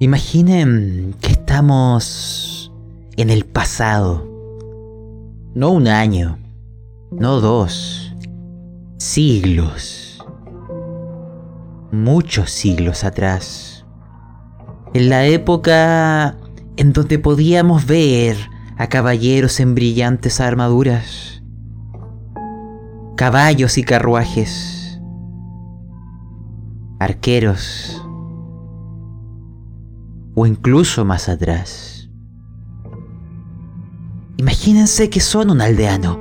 Imaginen que estamos en el pasado. No un año, no dos, siglos. Muchos siglos atrás. En la época en donde podíamos ver a caballeros en brillantes armaduras, caballos y carruajes, arqueros, o incluso más atrás. Imagínense que son un aldeano.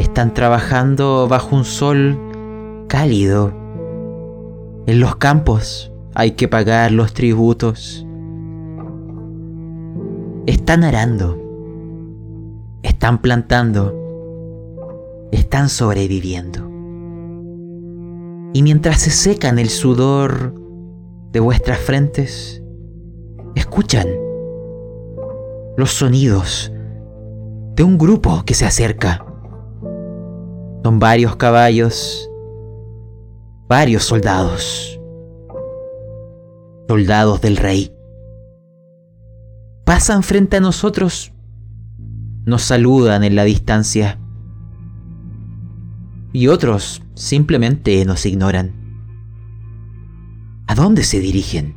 Están trabajando bajo un sol cálido. En los campos hay que pagar los tributos. Están arando. Están plantando. Están sobreviviendo. Y mientras se secan el sudor de vuestras frentes, escuchan los sonidos de un grupo que se acerca. Son varios caballos, varios soldados, soldados del rey. Pasan frente a nosotros, nos saludan en la distancia y otros simplemente nos ignoran. ¿A dónde se dirigen?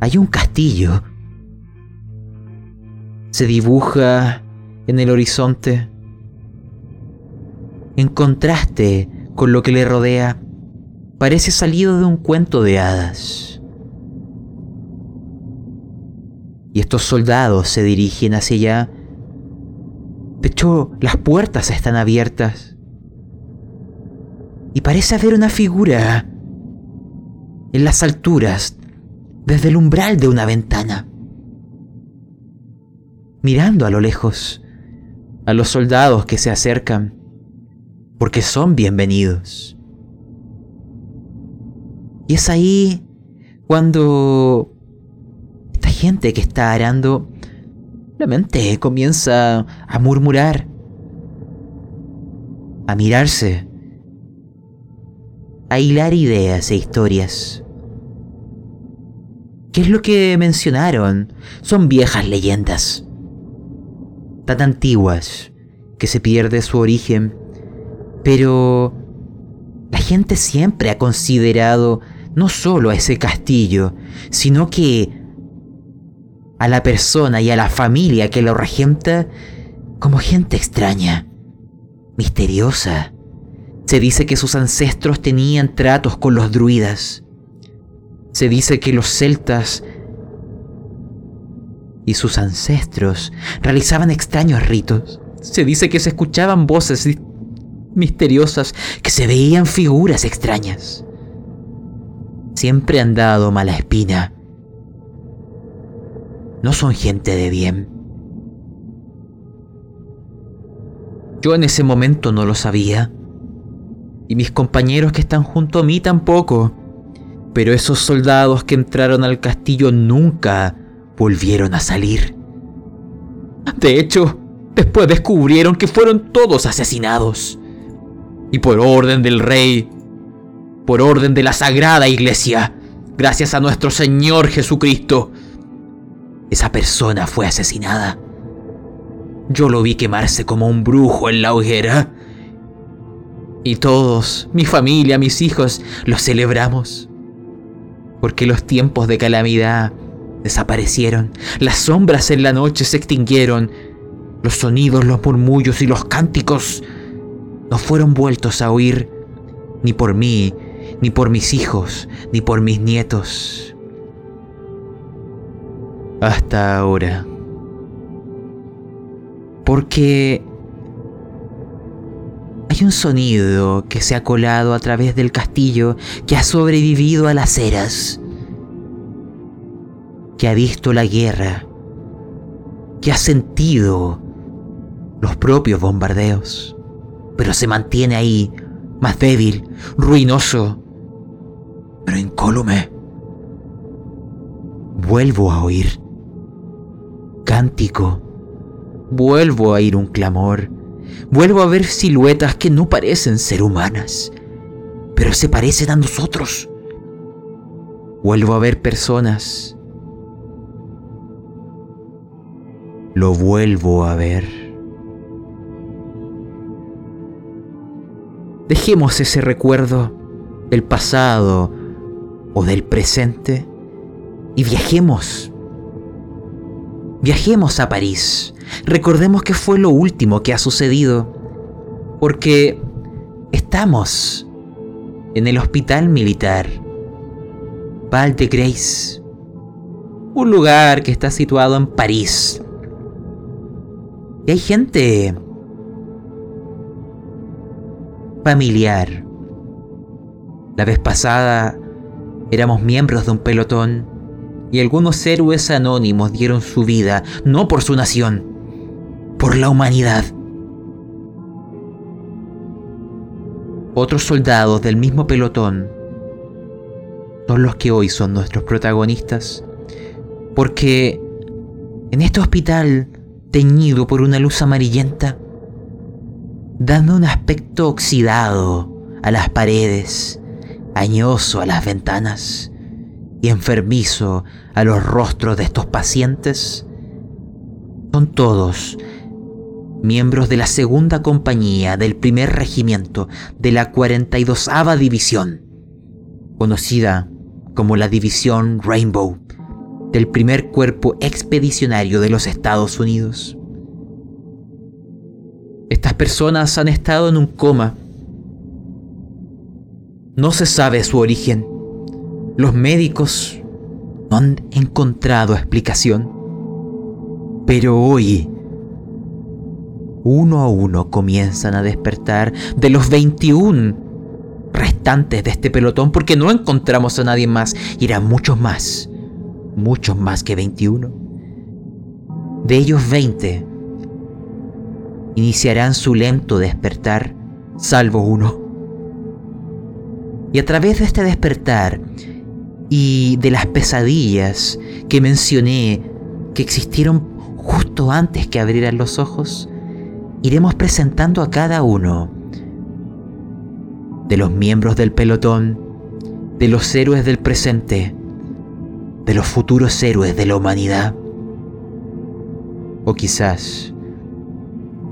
Hay un castillo. Se dibuja en el horizonte. En contraste con lo que le rodea, parece salido de un cuento de hadas. Y estos soldados se dirigen hacia allá. De hecho, las puertas están abiertas. Y parece haber una figura en las alturas, desde el umbral de una ventana, mirando a lo lejos a los soldados que se acercan, porque son bienvenidos. Y es ahí cuando esta gente que está arando la mente comienza a murmurar, a mirarse, a hilar ideas e historias. ¿Qué es lo que mencionaron? Son viejas leyendas. Tan antiguas que se pierde su origen. Pero la gente siempre ha considerado no solo a ese castillo, sino que a la persona y a la familia que lo regenta como gente extraña, misteriosa. Se dice que sus ancestros tenían tratos con los druidas se dice que los celtas y sus ancestros realizaban extraños ritos. Se dice que se escuchaban voces misteriosas, que se veían figuras extrañas. Siempre han dado mala espina. No son gente de bien. Yo en ese momento no lo sabía. Y mis compañeros que están junto a mí tampoco. Pero esos soldados que entraron al castillo nunca volvieron a salir. De hecho, después descubrieron que fueron todos asesinados. Y por orden del rey, por orden de la sagrada iglesia, gracias a nuestro Señor Jesucristo, esa persona fue asesinada. Yo lo vi quemarse como un brujo en la hoguera. Y todos, mi familia, mis hijos, lo celebramos porque los tiempos de calamidad desaparecieron, las sombras en la noche se extinguieron, los sonidos, los murmullos y los cánticos no fueron vueltos a oír ni por mí, ni por mis hijos, ni por mis nietos. Hasta ahora. Porque hay un sonido que se ha colado a través del castillo que ha sobrevivido a las eras, que ha visto la guerra, que ha sentido los propios bombardeos, pero se mantiene ahí, más débil, ruinoso, pero incólume. Vuelvo a oír cántico, vuelvo a oír un clamor vuelvo a ver siluetas que no parecen ser humanas, pero se parecen a nosotros. Vuelvo a ver personas. Lo vuelvo a ver. Dejemos ese recuerdo del pasado o del presente y viajemos. Viajemos a París. Recordemos que fue lo último que ha sucedido. Porque estamos en el hospital militar Val de Grace. Un lugar que está situado en París. Y hay gente familiar. La vez pasada éramos miembros de un pelotón y algunos héroes anónimos dieron su vida, no por su nación, por la humanidad. Otros soldados del mismo pelotón son los que hoy son nuestros protagonistas, porque en este hospital teñido por una luz amarillenta, dando un aspecto oxidado a las paredes, añoso a las ventanas y enfermizo a los rostros de estos pacientes, son todos miembros de la segunda compañía del primer regimiento de la 42 División, conocida como la División Rainbow del primer cuerpo expedicionario de los Estados Unidos. Estas personas han estado en un coma. No se sabe su origen. Los médicos no han encontrado explicación. Pero hoy, uno a uno comienzan a despertar de los 21 restantes de este pelotón porque no encontramos a nadie más y eran muchos más, muchos más que 21. De ellos 20 iniciarán su lento despertar, salvo uno. Y a través de este despertar y de las pesadillas que mencioné que existieron justo antes que abrieran los ojos, iremos presentando a cada uno de los miembros del pelotón, de los héroes del presente, de los futuros héroes de la humanidad, o quizás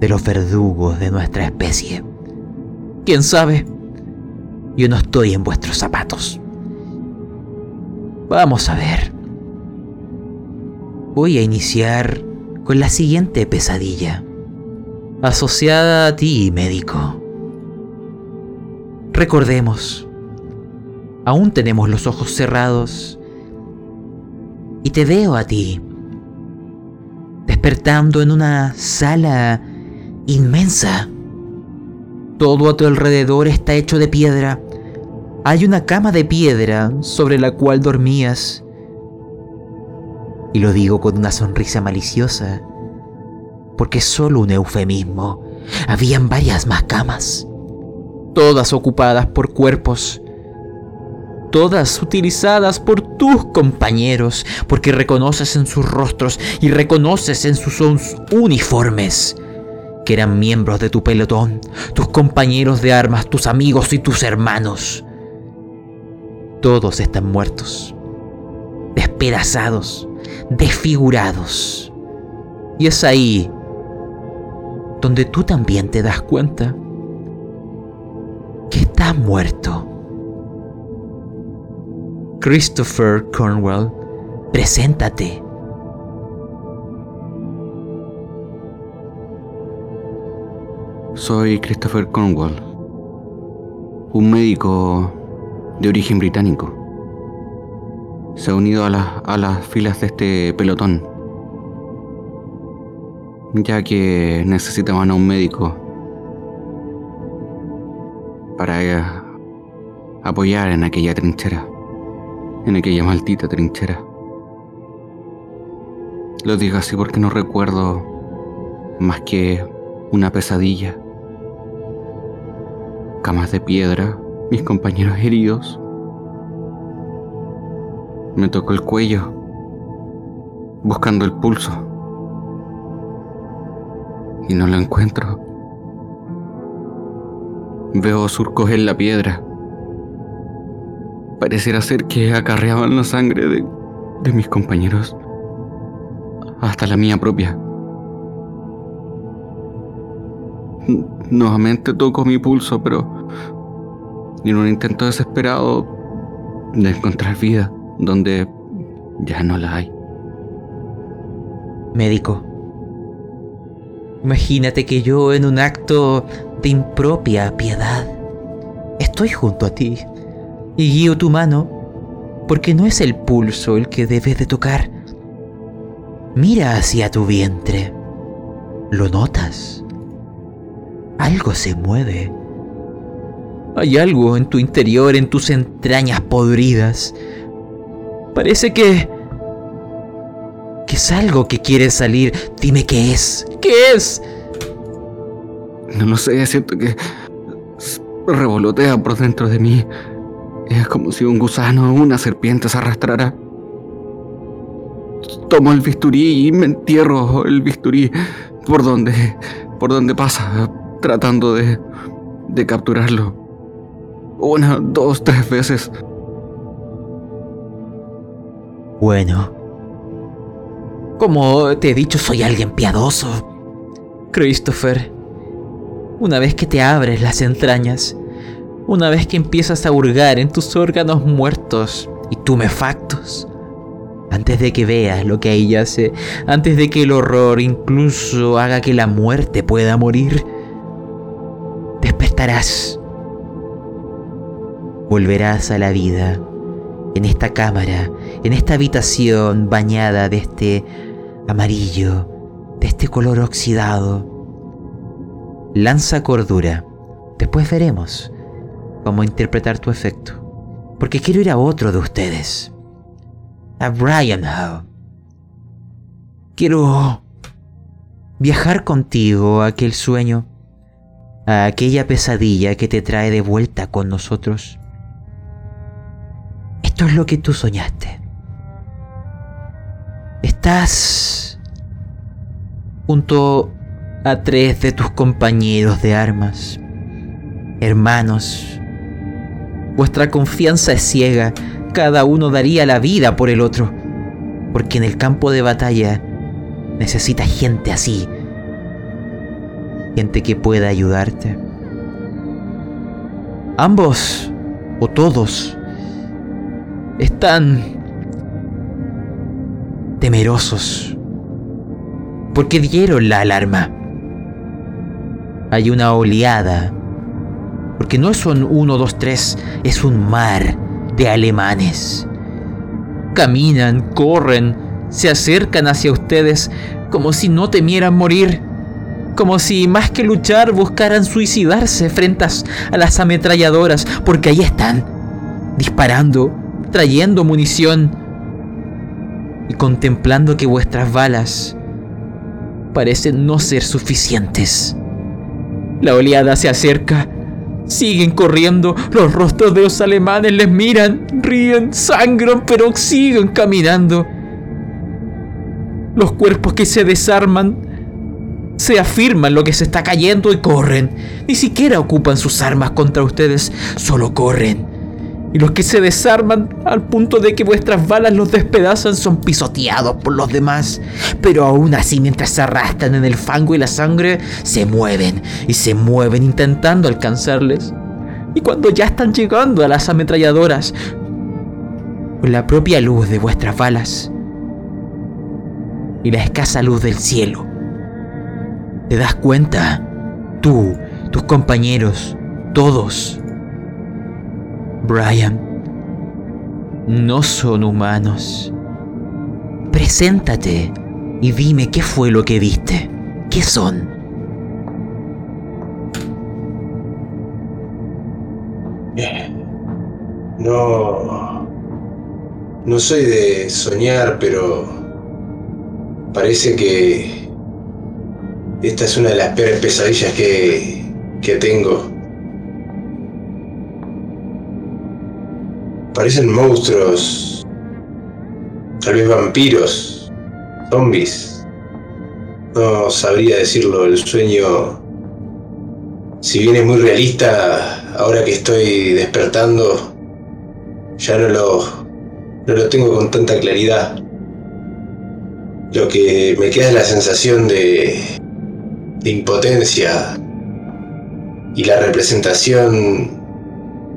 de los verdugos de nuestra especie. ¿Quién sabe? Yo no estoy en vuestros zapatos. Vamos a ver. Voy a iniciar con la siguiente pesadilla, asociada a ti, médico. Recordemos, aún tenemos los ojos cerrados y te veo a ti, despertando en una sala inmensa. Todo a tu alrededor está hecho de piedra. Hay una cama de piedra sobre la cual dormías. Y lo digo con una sonrisa maliciosa, porque solo un eufemismo. Habían varias más camas todas ocupadas por cuerpos, todas utilizadas por tus compañeros, porque reconoces en sus rostros y reconoces en sus uniformes que eran miembros de tu pelotón, tus compañeros de armas, tus amigos y tus hermanos. Todos están muertos, despedazados, desfigurados. Y es ahí donde tú también te das cuenta que está muerto. Christopher Cornwell, preséntate. Soy Christopher Cornwell, un médico de origen británico. Se ha unido a, a las filas de este pelotón, ya que necesitaban a un médico para eh, apoyar en aquella trinchera, en aquella maldita trinchera. Lo digo así porque no recuerdo más que una pesadilla. Camas de piedra, mis compañeros heridos. Me tocó el cuello, buscando el pulso. Y no lo encuentro. Veo surcos en la piedra. pareciera ser que acarreaban la sangre de, de mis compañeros, hasta la mía propia. Nuevamente toco mi pulso, pero en un intento desesperado de encontrar vida donde ya no la hay. Médico, imagínate que yo en un acto de impropia piedad estoy junto a ti y guío tu mano porque no es el pulso el que debes de tocar. Mira hacia tu vientre. ¿Lo notas? Algo se mueve. Hay algo en tu interior, en tus entrañas podridas. Parece que... que es algo que quiere salir. Dime qué es. ¿Qué es? No lo sé, siento que revolotea por dentro de mí. Es como si un gusano o una serpiente se arrastrara. Tomo el bisturí y me entierro el bisturí por donde, por donde pasa, tratando de, de capturarlo. Una, dos, tres veces. Bueno. Como te he dicho, soy alguien piadoso. Christopher, una vez que te abres las entrañas, una vez que empiezas a hurgar en tus órganos muertos y tumefactos, antes de que veas lo que ahí yace, antes de que el horror incluso haga que la muerte pueda morir, despertarás. Volverás a la vida en esta cámara, en esta habitación bañada de este amarillo, de este color oxidado. Lanza cordura. Después veremos cómo interpretar tu efecto. Porque quiero ir a otro de ustedes. A Brian Howe. Quiero viajar contigo a aquel sueño, a aquella pesadilla que te trae de vuelta con nosotros. Esto es lo que tú soñaste. Estás junto a tres de tus compañeros de armas, hermanos. Vuestra confianza es ciega, cada uno daría la vida por el otro, porque en el campo de batalla necesitas gente así, gente que pueda ayudarte. Ambos, o todos, están temerosos, porque dieron la alarma. Hay una oleada, porque no son uno, dos, tres, es un mar de alemanes. Caminan, corren, se acercan hacia ustedes como si no temieran morir, como si más que luchar buscaran suicidarse frente a las ametralladoras, porque ahí están, disparando, trayendo munición y contemplando que vuestras balas parecen no ser suficientes. La oleada se acerca Siguen corriendo, los rostros de los alemanes les miran, ríen, sangran, pero siguen caminando. Los cuerpos que se desarman se afirman lo que se está cayendo y corren. Ni siquiera ocupan sus armas contra ustedes, solo corren y los que se desarman al punto de que vuestras balas los despedazan son pisoteados por los demás. Pero aún así, mientras se arrastran en el fango y la sangre, se mueven y se mueven intentando alcanzarles. Y cuando ya están llegando a las ametralladoras, con la propia luz de vuestras balas y la escasa luz del cielo, te das cuenta, tú, tus compañeros, todos, Brian, no son humanos. Preséntate y dime qué fue lo que viste. ¿Qué son? No. No soy de soñar, pero. Parece que. Esta es una de las peores pesadillas que. que tengo. Parecen monstruos. Tal vez vampiros. Zombies. No sabría decirlo. El sueño. Si bien es muy realista, ahora que estoy despertando, ya no lo, no lo tengo con tanta claridad. Lo que me queda es la sensación de, de impotencia y la representación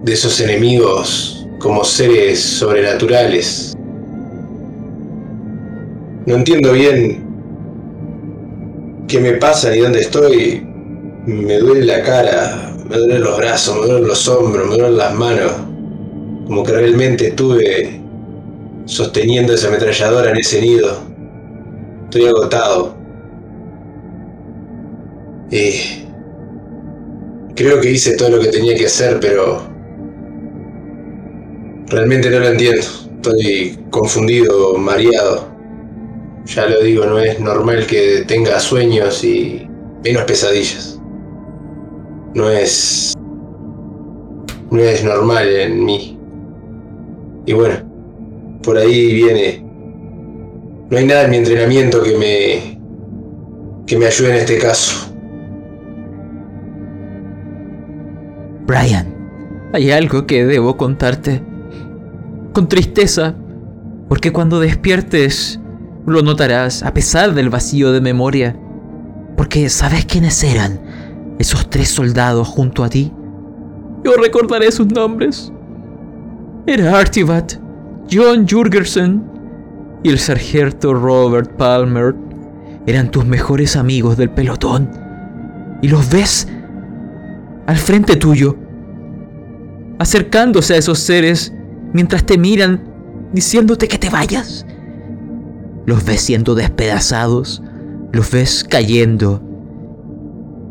de esos enemigos como seres sobrenaturales. No entiendo bien qué me pasa ni dónde estoy. Me duele la cara, me duelen los brazos, me duelen los hombros, me duelen las manos. Como que realmente estuve sosteniendo esa ametralladora en ese nido. Estoy agotado. Y creo que hice todo lo que tenía que hacer, pero realmente no lo entiendo. Estoy confundido, mareado. Ya lo digo, no es normal que tenga sueños y menos pesadillas. No es... No es normal en mí. Y bueno, por ahí viene... No hay nada en mi entrenamiento que me... que me ayude en este caso. Brian, hay algo que debo contarte. Con tristeza, porque cuando despiertes lo notarás a pesar del vacío de memoria. Porque ¿sabes quiénes eran esos tres soldados junto a ti? Yo recordaré sus nombres. Era Artibat, John Jurgerson y el sargento Robert Palmer. Eran tus mejores amigos del pelotón. Y los ves al frente tuyo, acercándose a esos seres mientras te miran diciéndote que te vayas. Los ves siendo despedazados, los ves cayendo.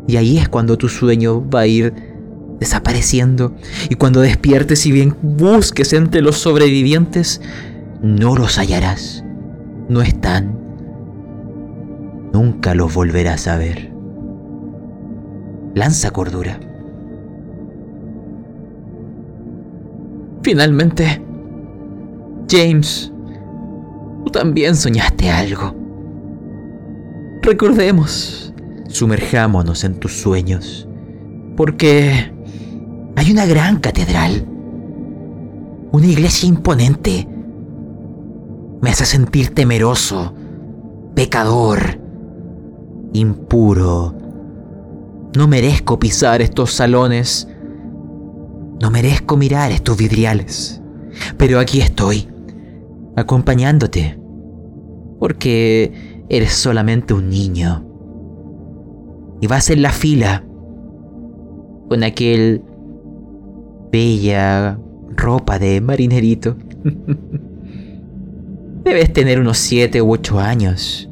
Y ahí es cuando tu sueño va a ir desapareciendo. Y cuando despiertes y bien busques entre los sobrevivientes, no los hallarás. No están. Nunca los volverás a ver. Lanza cordura. Finalmente, James, tú también soñaste algo. Recordemos, sumerjámonos en tus sueños, porque hay una gran catedral, una iglesia imponente. Me hace sentir temeroso, pecador, impuro. No merezco pisar estos salones no merezco mirar estos vidriales, pero aquí estoy, acompañándote, porque eres solamente un niño. Y vas en la fila con aquel bella ropa de marinerito. Debes tener unos siete u ocho años.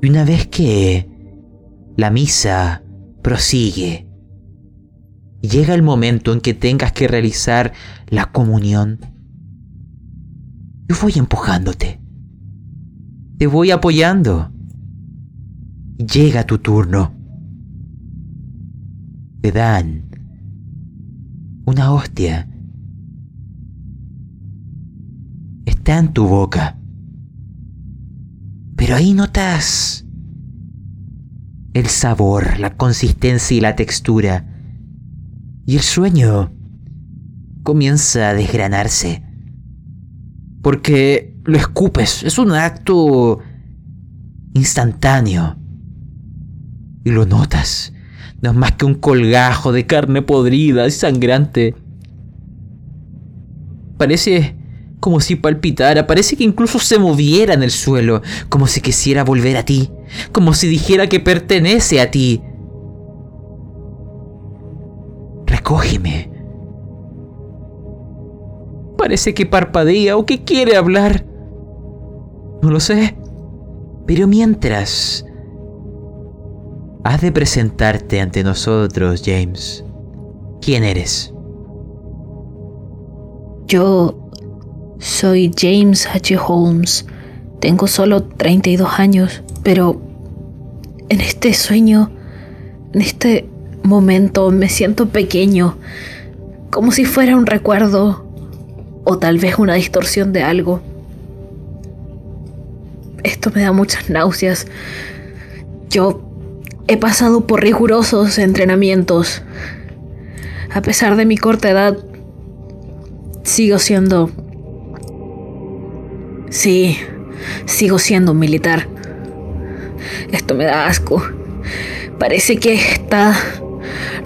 Y una vez que la misa prosigue, llega el momento en que tengas que realizar la comunión, yo voy empujándote. Te voy apoyando. Llega tu turno. Te dan una hostia. Está en tu boca. Pero ahí notas el sabor, la consistencia y la textura y el sueño comienza a desgranarse. Porque lo escupes, es un acto instantáneo. Y lo notas, no es más que un colgajo de carne podrida y sangrante. Parece como si palpitara, parece que incluso se moviera en el suelo, como si quisiera volver a ti, como si dijera que pertenece a ti, Recógeme. Parece que parpadea o que quiere hablar. No lo sé. Pero mientras... Has de presentarte ante nosotros, James. ¿Quién eres? Yo soy James H. Holmes. Tengo solo 32 años, pero en este sueño, en este momento me siento pequeño, como si fuera un recuerdo o tal vez una distorsión de algo. Esto me da muchas náuseas. Yo he pasado por rigurosos entrenamientos. A pesar de mi corta edad, Sigo siendo... Sí, sigo siendo un militar. Esto me da asco. Parece que está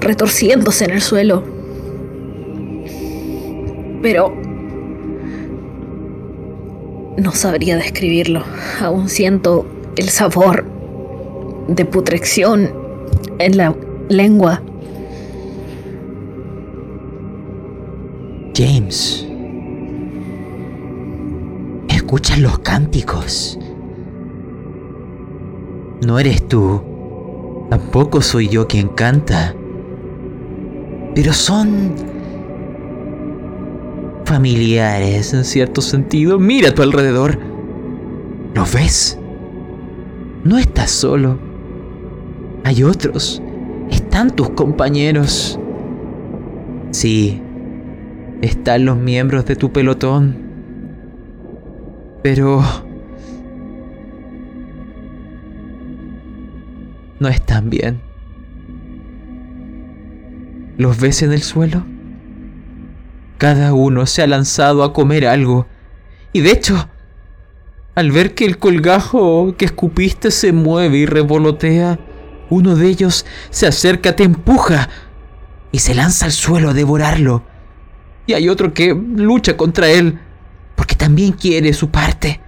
retorciéndose en el suelo. Pero... No sabría describirlo. Aún siento el sabor de putrección en la lengua. James. ¿Escuchas los cánticos? No eres tú. Tampoco soy yo quien canta. Pero son familiares en cierto sentido. Mira a tu alrededor. ¿Los ves? No estás solo. Hay otros. Están tus compañeros. Sí, están los miembros de tu pelotón. Pero... No están bien. ¿Los ves en el suelo? Cada uno se ha lanzado a comer algo. Y de hecho, al ver que el colgajo que escupiste se mueve y revolotea, uno de ellos se acerca, te empuja y se lanza al suelo a devorarlo y hay otro que lucha contra él porque también quiere su parte.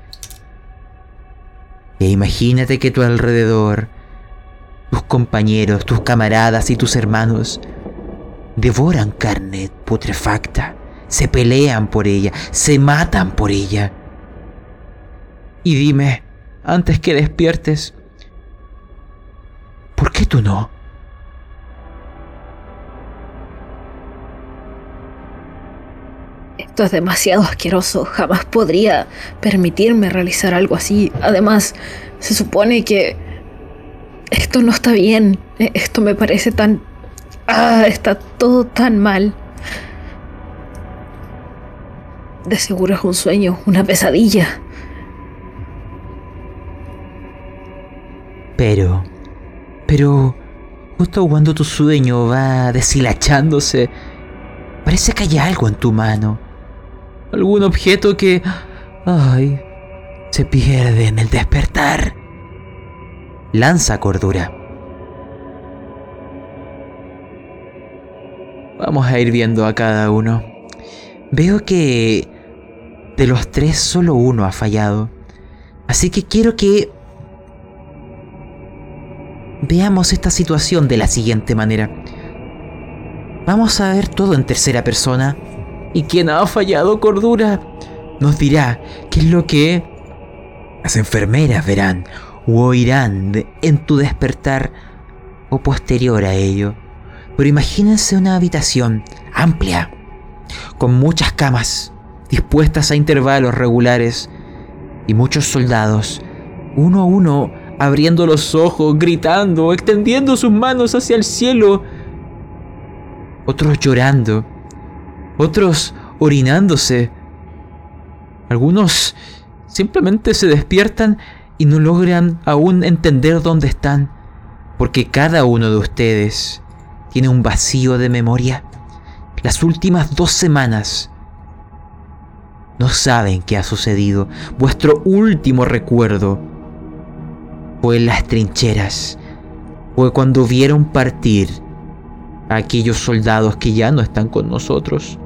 E imagínate que tu alrededor, tus compañeros, tus camaradas y tus hermanos devoran carne putrefacta, se pelean por ella, se matan por ella. Y dime, antes que despiertes, ¿por qué tú no? Esto es demasiado asqueroso. Jamás podría permitirme realizar algo así. Además, se supone que esto no está bien. E-, esto me parece tan... Ah, está todo tan mal. De seguro es un sueño, una pesadilla. Pero... Pero... Justo cuando tu sueño va deshilachándose, parece que hay algo en tu mano algún objeto que... Ay, se pierde en el despertar. Lanza cordura. Vamos a ir viendo a cada uno. Veo que de los tres solo uno ha fallado. Así que quiero que veamos esta situación de la siguiente manera. Vamos a ver todo en tercera persona y quien ha fallado cordura nos dirá qué es lo que las enfermeras verán o oirán en tu despertar o posterior a ello. Pero imagínense una habitación amplia, con muchas camas, dispuestas a intervalos regulares, y muchos soldados, uno a uno, abriendo los ojos, gritando, extendiendo sus manos hacia el cielo, otros llorando, otros orinándose. Algunos simplemente se despiertan y no logran aún entender dónde están, porque cada uno de ustedes tiene un vacío de memoria. Las últimas dos semanas no saben qué ha sucedido. Vuestro último recuerdo fue en las trincheras, fue cuando vieron partir a aquellos soldados que ya no están con nosotros.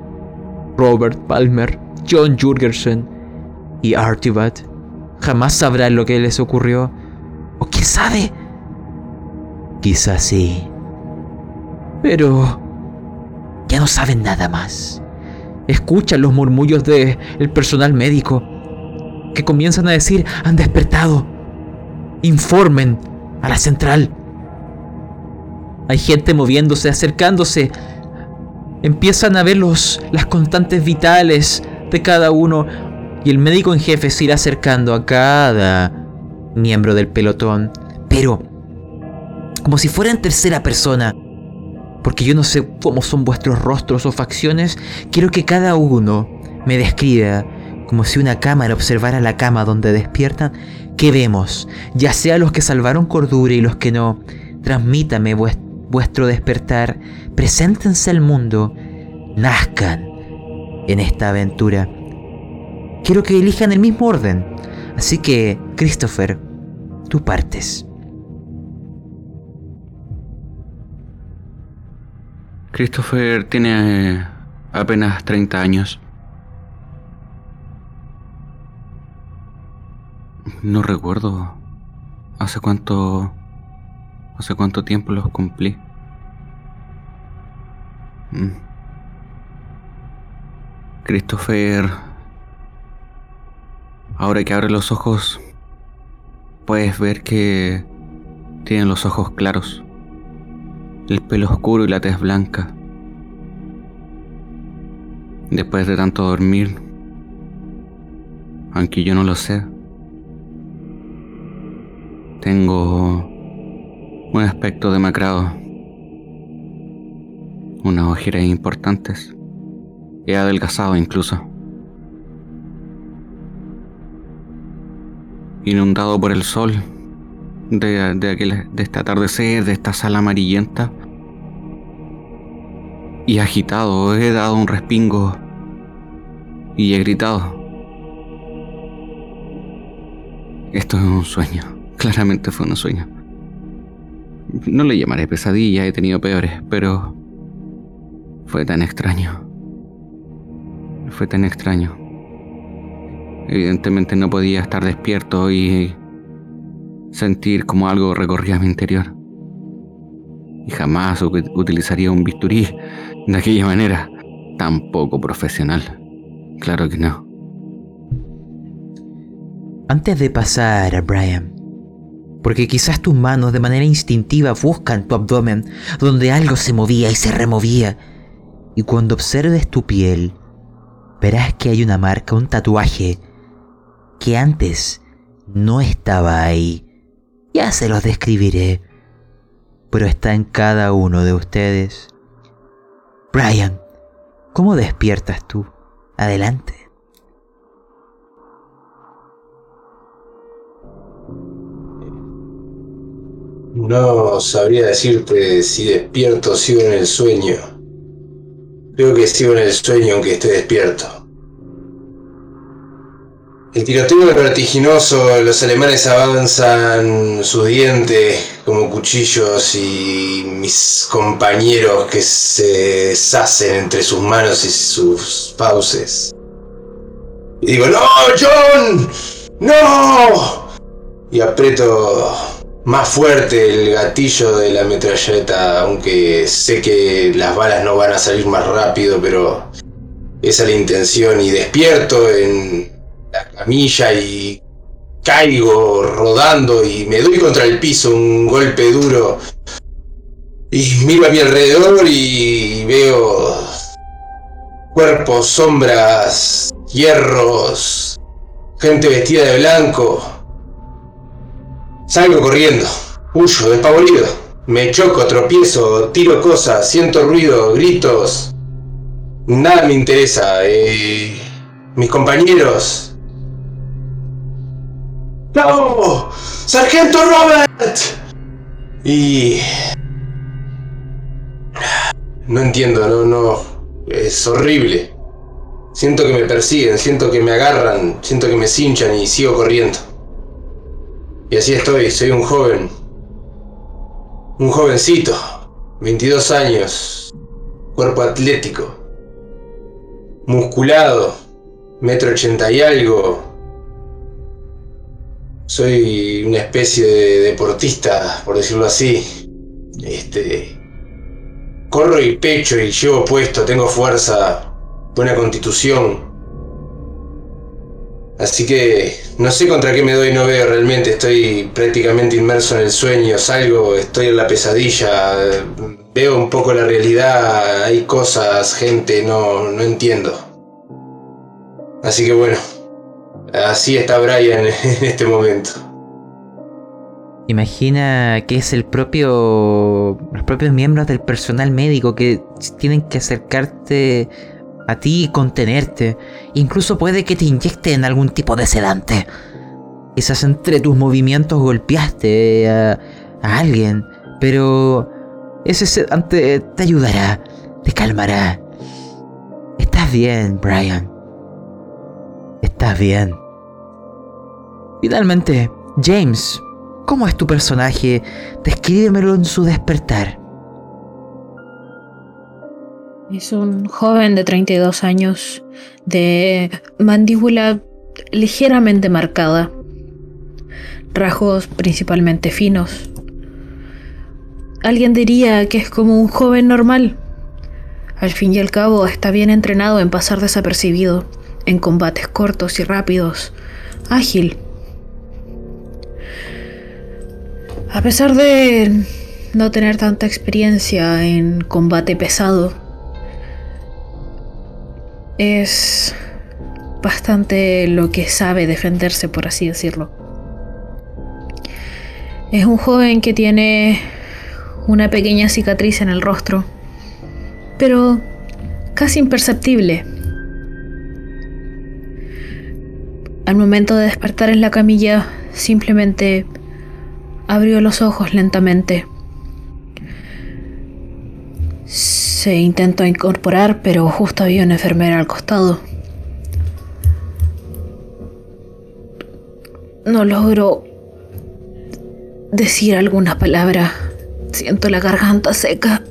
Robert Palmer, John Jurgensen y Artibat jamás sabrán lo que les ocurrió. ¿O quién sabe? Quizás sí. Pero ya no saben nada más. Escuchan los murmullos del el personal médico que comienzan a decir, han despertado. Informen a la central. Hay gente moviéndose, acercándose Empiezan a ver los, las constantes vitales de cada uno y el médico en jefe se irá acercando a cada miembro del pelotón, pero como si fuera en tercera persona, porque yo no sé cómo son vuestros rostros o facciones, quiero que cada uno me describa como si una cámara observara la cama donde despiertan, ¿qué vemos? Ya sea los que salvaron cordura y los que no, transmítame vuestro despertar, preséntense al mundo, nazcan en esta aventura. Quiero que elijan el mismo orden. Así que, Christopher, tú partes. Christopher tiene eh, apenas 30 años. No recuerdo hace cuánto hace cuánto tiempo los cumplí. Mm. Christopher, ahora que abre los ojos, puedes ver que tiene los ojos claros, el pelo oscuro y la tez blanca. Después de tanto dormir, aunque yo no lo sé, tengo un aspecto demacrado, unas ojeras importantes, he adelgazado incluso. Inundado por el sol de, de, aquel, de este atardecer, de esta sala amarillenta, y agitado he dado un respingo y he gritado. Esto es un sueño. Claramente fue un sueño. No le llamaré pesadilla, he tenido peores, pero fue tan extraño. Fue tan extraño. Evidentemente no podía estar despierto y sentir como algo recorría mi interior. Y jamás utilizaría un bisturí de aquella manera, tan poco profesional. Claro que no. Antes de pasar Brian, porque quizás tus manos de manera instintiva buscan tu abdomen, donde algo se movía y se removía, y cuando observes tu piel, verás que hay una marca, un tatuaje, que antes no estaba ahí. Ya se los describiré, pero está en cada uno de ustedes. Brian, ¿cómo despiertas tú? Adelante. No sabría decirte si despierto o sigo en el sueño. Creo que sigo en el sueño aunque esté despierto. El tiroteo es vertiginoso, los alemanes avanzan sus dientes como cuchillos y mis compañeros que se deshacen entre sus manos y sus fauces. Y digo, ¡No, John! ¡No! Y aprieto más fuerte el gatillo de la metralleta, aunque sé que las balas no van a salir más rápido, pero esa es la intención y despierto en la camilla y caigo rodando y me doy contra el piso un golpe duro y miro a mi alrededor y veo cuerpos, sombras, hierros, gente vestida de blanco Salgo corriendo, huyo despavorido. Me choco, tropiezo, tiro cosas, siento ruido, gritos. Nada me interesa. Eh, mis compañeros. ¡No! ¡Sargento Robert! Y... No entiendo, no, no. Es horrible. Siento que me persiguen, siento que me agarran, siento que me cinchan y sigo corriendo. Y así estoy, soy un joven. Un jovencito, 22 años, cuerpo atlético, musculado, metro ochenta y algo. Soy una especie de deportista, por decirlo así. Este. Corro y pecho y llevo puesto, tengo fuerza, buena constitución. Así que no sé contra qué me doy, no veo realmente, estoy prácticamente inmerso en el sueño, salgo, estoy en la pesadilla, veo un poco la realidad, hay cosas, gente, no, no entiendo. Así que bueno, así está Brian en este momento. Imagina que es el propio. los propios miembros del personal médico que tienen que acercarte a ti y contenerte. Incluso puede que te inyecten algún tipo de sedante. Quizás entre tus movimientos golpeaste a, alguien, pero ese sedante te ayudará, te calmará. Estás bien, Brian. Estás bien. Finalmente, James, ¿cómo es tu personaje? Descríbemelo en su despertar. Es un joven de 32 años, de mandíbula ligeramente marcada, rasgos principalmente finos. Alguien diría que es como un joven normal. Al fin y al cabo está bien entrenado en pasar desapercibido, en combates cortos y rápidos, ágil. A pesar de no tener tanta experiencia en combate pesado, es bastante lo que sabe defenderse, por así decirlo. Es un joven que tiene una pequeña cicatriz en el rostro, pero casi imperceptible. Al momento de despertar en la camilla, simplemente abrió los ojos lentamente. Se intentó incorporar, pero justo había una enfermera al costado. No logro decir alguna palabra. Siento la garganta seca.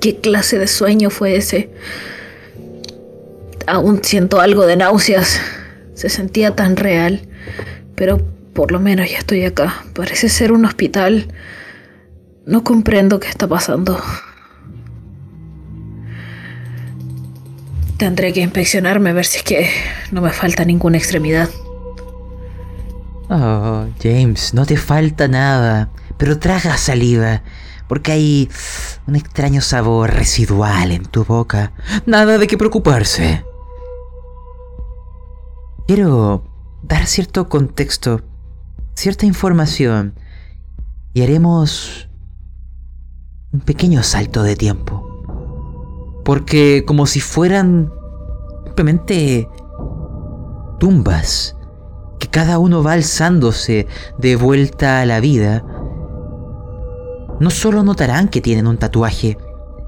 ¿Qué clase de sueño fue ese? Aún siento algo de náuseas. Se sentía tan real. Pero por lo menos ya estoy acá. Parece ser un hospital. No comprendo qué está pasando. Tendré que inspeccionarme a ver si es que no me falta ninguna extremidad. Oh, James, no te falta nada, pero traga saliva, porque hay un extraño sabor residual en tu boca. Nada de qué preocuparse. Quiero dar cierto contexto, cierta información, y haremos un pequeño salto de tiempo. Porque como si fueran simplemente tumbas, que cada uno va alzándose de vuelta a la vida, no solo notarán que tienen un tatuaje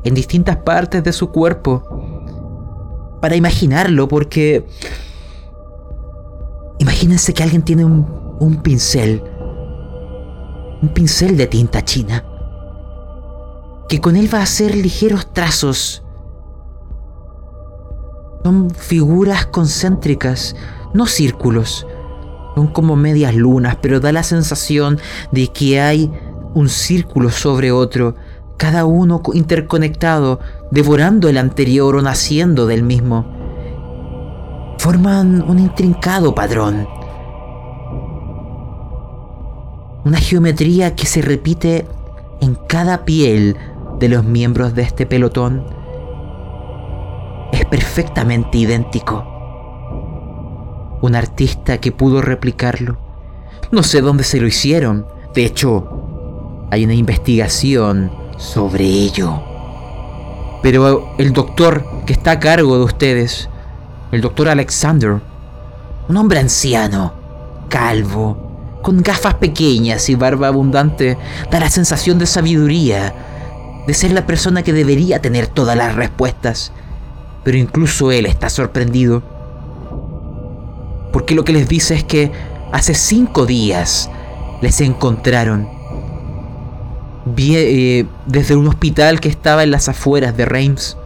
en distintas partes de su cuerpo, para imaginarlo, porque imagínense que alguien tiene un, un pincel, un pincel de tinta china, que con él va a hacer ligeros trazos. Son figuras concéntricas, no círculos. Son como medias lunas, pero da la sensación de que hay un círculo sobre otro, cada uno interconectado, devorando el anterior o naciendo del mismo. Forman un intrincado padrón. Una geometría que se repite en cada piel de los miembros de este pelotón. Es perfectamente idéntico. Un artista que pudo replicarlo. No sé dónde se lo hicieron. De hecho, hay una investigación sobre ello. Pero el doctor que está a cargo de ustedes, el doctor Alexander, un hombre anciano, calvo, con gafas pequeñas y barba abundante, da la sensación de sabiduría, de ser la persona que debería tener todas las respuestas. Pero incluso él está sorprendido. Porque lo que les dice es que hace cinco días les encontraron eh, desde un hospital que estaba en las afueras de Reims.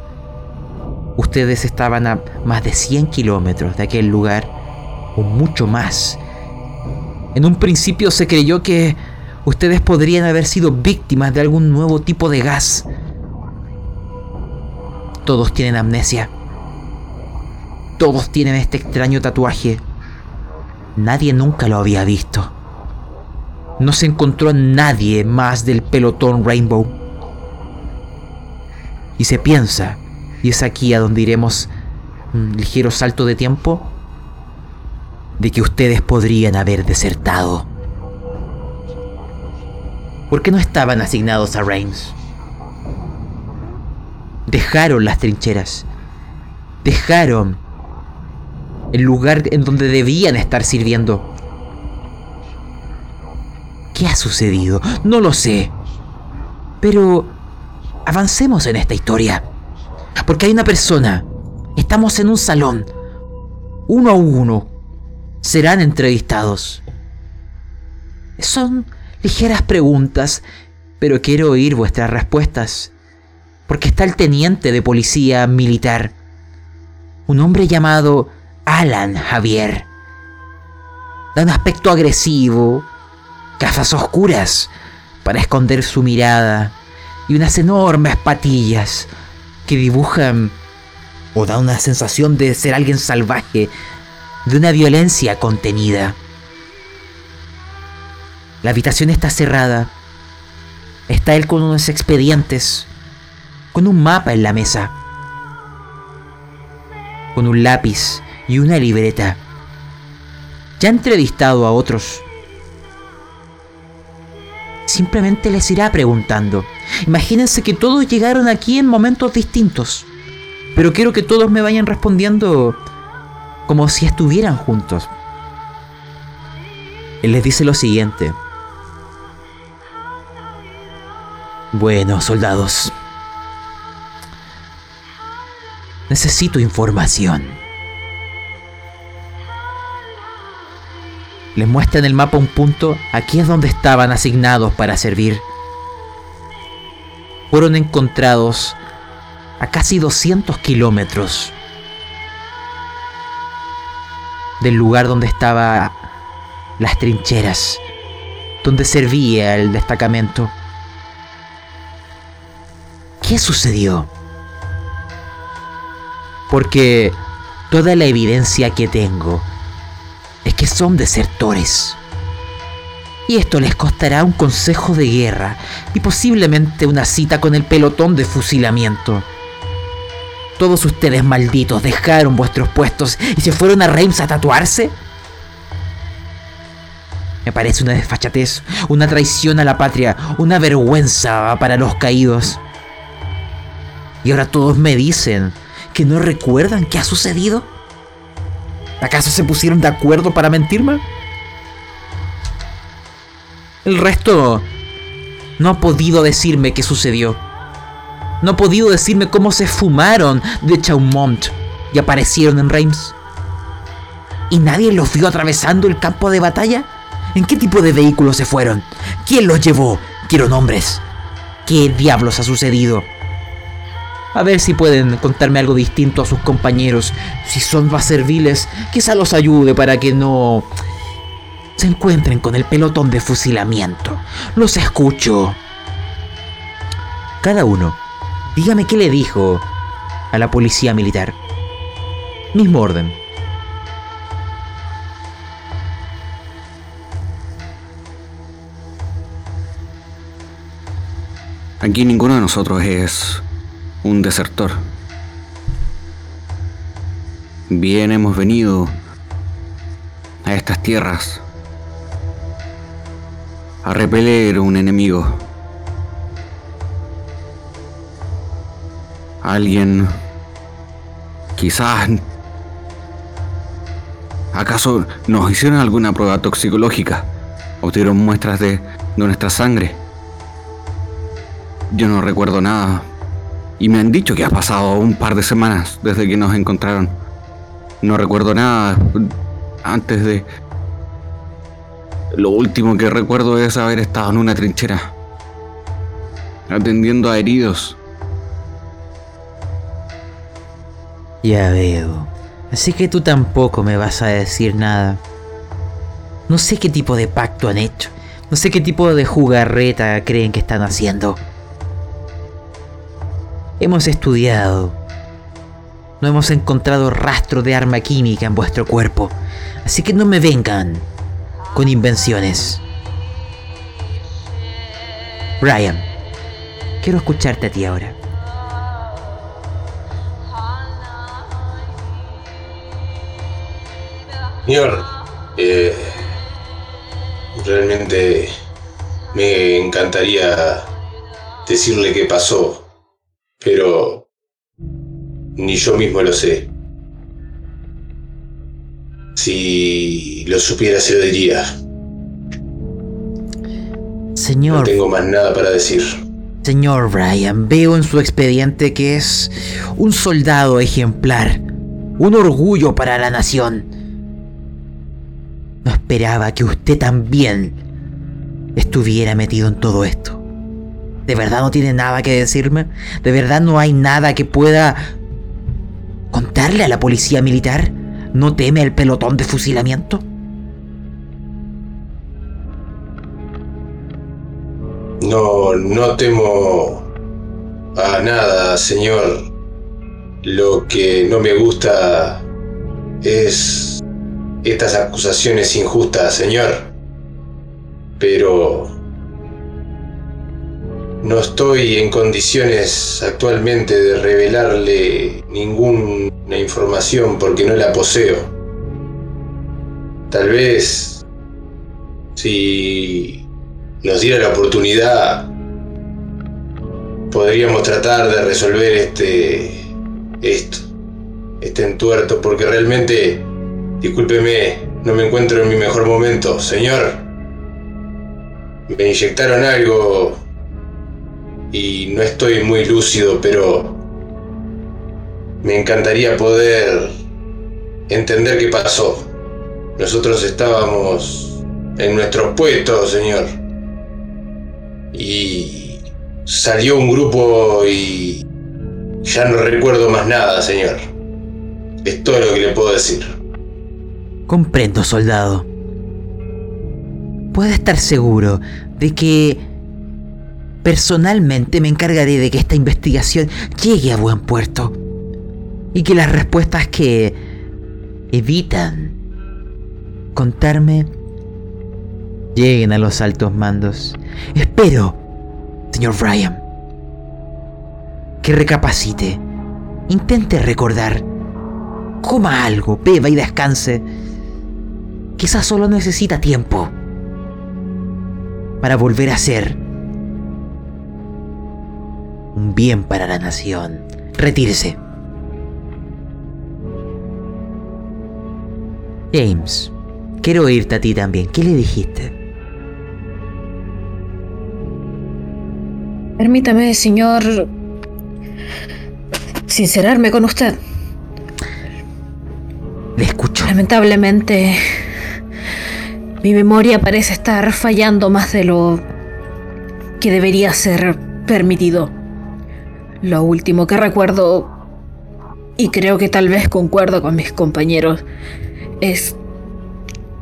Ustedes estaban a más de 100 kilómetros de aquel lugar, o mucho más. En un principio se creyó que ustedes podrían haber sido víctimas de algún nuevo tipo de gas. Todos tienen amnesia. Todos tienen este extraño tatuaje. Nadie nunca lo había visto. No se encontró nadie más del pelotón Rainbow. Y se piensa, y es aquí a donde iremos un ligero salto de tiempo, de que ustedes podrían haber desertado. ¿Por qué no estaban asignados a Reims? Dejaron las trincheras. Dejaron el lugar en donde debían estar sirviendo. ¿Qué ha sucedido? No lo sé. Pero avancemos en esta historia. Porque hay una persona. Estamos en un salón. Uno a uno. Serán entrevistados. Son ligeras preguntas, pero quiero oír vuestras respuestas. Porque está el teniente de policía militar. Un hombre llamado Alan Javier. Da un aspecto agresivo, gafas oscuras para esconder su mirada y unas enormes patillas que dibujan o da una sensación de ser alguien salvaje, de una violencia contenida. La habitación está cerrada. Está él con unos expedientes, con un mapa en la mesa, con un lápiz y una libreta. Ya ha entrevistado a otros. Simplemente les irá preguntando. Imagínense que todos llegaron aquí en momentos distintos. Pero quiero que todos me vayan respondiendo como si estuvieran juntos. Él les dice lo siguiente. Bueno, soldados. Necesito información. Les muestra en el mapa un punto. Aquí es donde estaban asignados para servir. Fueron encontrados a casi 200 kilómetros del lugar donde estaban las trincheras, donde servía el destacamento. ¿Qué sucedió? Porque toda la evidencia que tengo es que son desertores. Y esto les costará un consejo de guerra y posiblemente una cita con el pelotón de fusilamiento. Todos ustedes malditos dejaron vuestros puestos y se fueron a Reims a tatuarse. Me parece una desfachatez, una traición a la patria, una vergüenza para los caídos. Y ahora todos me dicen que no recuerdan qué ha sucedido. ¿Acaso se pusieron de acuerdo para mentirme? El resto no ha podido decirme qué sucedió. No ha podido decirme cómo se fumaron de Chaumont y aparecieron en Reims. ¿Y nadie los vio atravesando el campo de batalla? ¿En qué tipo de vehículo se fueron? ¿Quién los llevó? Quiero nombres. ¿Qué diablos ha sucedido? A ver si pueden contarme algo distinto a sus compañeros. Si son más serviles, quizá los ayude para que no se encuentren con el pelotón de fusilamiento. Los escucho. Cada uno, dígame qué le dijo a la policía militar. Mismo orden. Aquí ninguno de nosotros es un desertor. Bien hemos venido a estas tierras a repeler un enemigo. Alguien quizás ¿Acaso nos hicieron alguna prueba toxicológica? ¿Obtuvieron muestras de, de nuestra sangre? Yo no recuerdo nada. Y me han dicho que ha pasado un par de semanas desde que nos encontraron. No recuerdo nada antes de... Lo último que recuerdo es haber estado en una trinchera, atendiendo a heridos. Ya veo. Así que tú tampoco me vas a decir nada. No sé qué tipo de pacto han hecho. No sé qué tipo de jugarreta creen que están haciendo. Hemos estudiado. No hemos encontrado rastro de arma química en vuestro cuerpo. Así que no me vengan con invenciones. Brian, quiero escucharte a ti ahora. Señor, eh, realmente me encantaría decirle qué pasó, pero ni yo mismo lo sé. Si lo supiera se lo diría. No Señor, tengo más nada para decir. Señor Ryan, veo en su expediente que es un soldado ejemplar, un orgullo para la nación. No esperaba que usted también estuviera metido en todo esto. ¿De verdad no tiene nada que decirme? ¿De verdad no hay nada que pueda contarle a la policía militar? ¿No teme el pelotón de fusilamiento? No, no temo a nada, señor. Lo que no me gusta es estas acusaciones injustas, señor. Pero no estoy en condiciones actualmente de revelarle ninguna información porque no la poseo. Tal vez si nos diera la oportunidad, podríamos tratar de resolver este. esto. Este entuerto, porque realmente, discúlpeme, no me encuentro en mi mejor momento. Señor, me inyectaron algo y no estoy muy lúcido, pero me encantaría poder entender qué pasó. Nosotros estábamos en nuestros puestos, señor y salió un grupo y ya no recuerdo más nada, señor. Es todo lo que le puedo decir. Comprendo, soldado. Puede estar seguro de que personalmente me encargaré de que esta investigación llegue a buen puerto y que las respuestas que evitan contarme lleguen a los altos mandos. Espero, señor Ryan, que recapacite, intente recordar, coma algo, beba y descanse. Quizás solo necesita tiempo para volver a ser un bien para la nación. Retírese. James, quiero oírte a ti también. ¿Qué le dijiste? Permítame, señor, sincerarme con usted. Le escucho. Lamentablemente, mi memoria parece estar fallando más de lo que debería ser permitido. Lo último que recuerdo, y creo que tal vez concuerdo con mis compañeros, es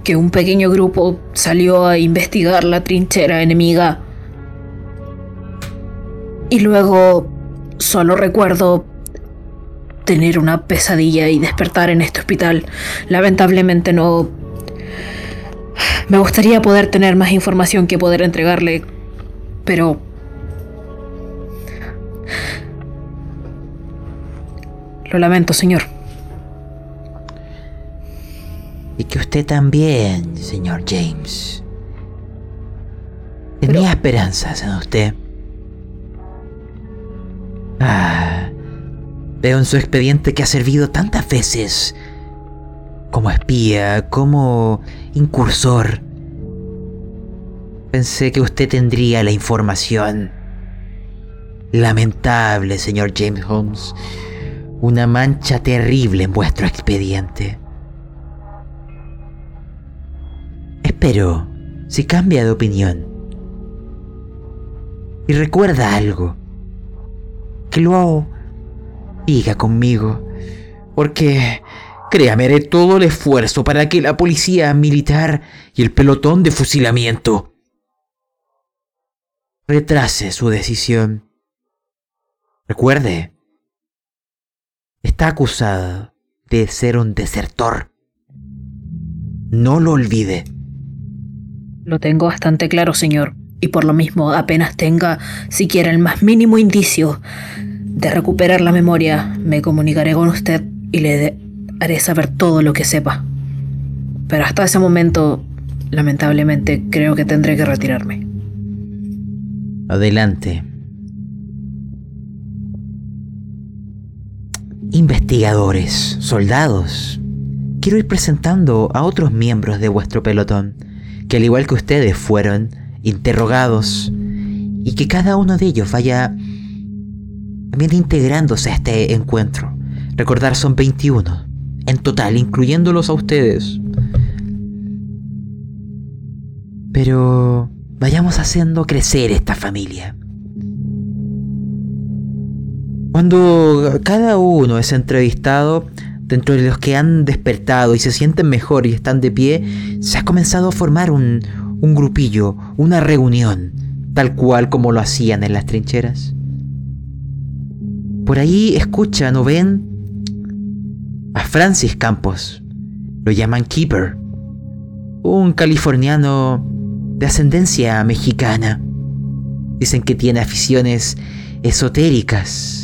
que un pequeño grupo salió a investigar la trinchera enemiga y luego solo recuerdo tener una pesadilla y despertar en este hospital. Lamentablemente no... Me gustaría poder tener más información que poder entregarle, pero... Lo lamento, señor. Y que usted también, señor James. Tenía esperanzas en usted. Ah, veo en su expediente que ha servido tantas veces como espía, como incursor. Pensé que usted tendría la información. Lamentable, señor James Holmes. Una mancha terrible en vuestro expediente. Espero si cambia de opinión. Y recuerda algo que lo diga conmigo. Porque, créame, haré todo el esfuerzo para que la policía militar y el pelotón de fusilamiento retrase su decisión. Recuerde, está acusado de ser un desertor. No lo olvide. Lo tengo bastante claro, señor y por lo mismo apenas tenga siquiera el más mínimo indicio de recuperar la memoria, me comunicaré con usted y le haré saber todo lo que sepa. Pero hasta ese momento, lamentablemente, creo que tendré que retirarme. Adelante. Investigadores, soldados. Quiero ir presentando a otros miembros de vuestro pelotón, que al igual que ustedes fueron interrogados y que cada uno de ellos vaya también integrándose a este encuentro. Recordar son 21 en total, incluyéndolos a ustedes. Pero vayamos haciendo crecer esta familia. Cuando cada uno es entrevistado, dentro de los que han despertado y se sienten mejor y están de pie, se ha comenzado a formar un, grupillo, una reunión, tal cual como lo hacían en las trincheras. Por ahí escuchan o ven a Francis Campos. Lo llaman Keeper. Un californiano de ascendencia mexicana. Dicen que tiene aficiones esotéricas.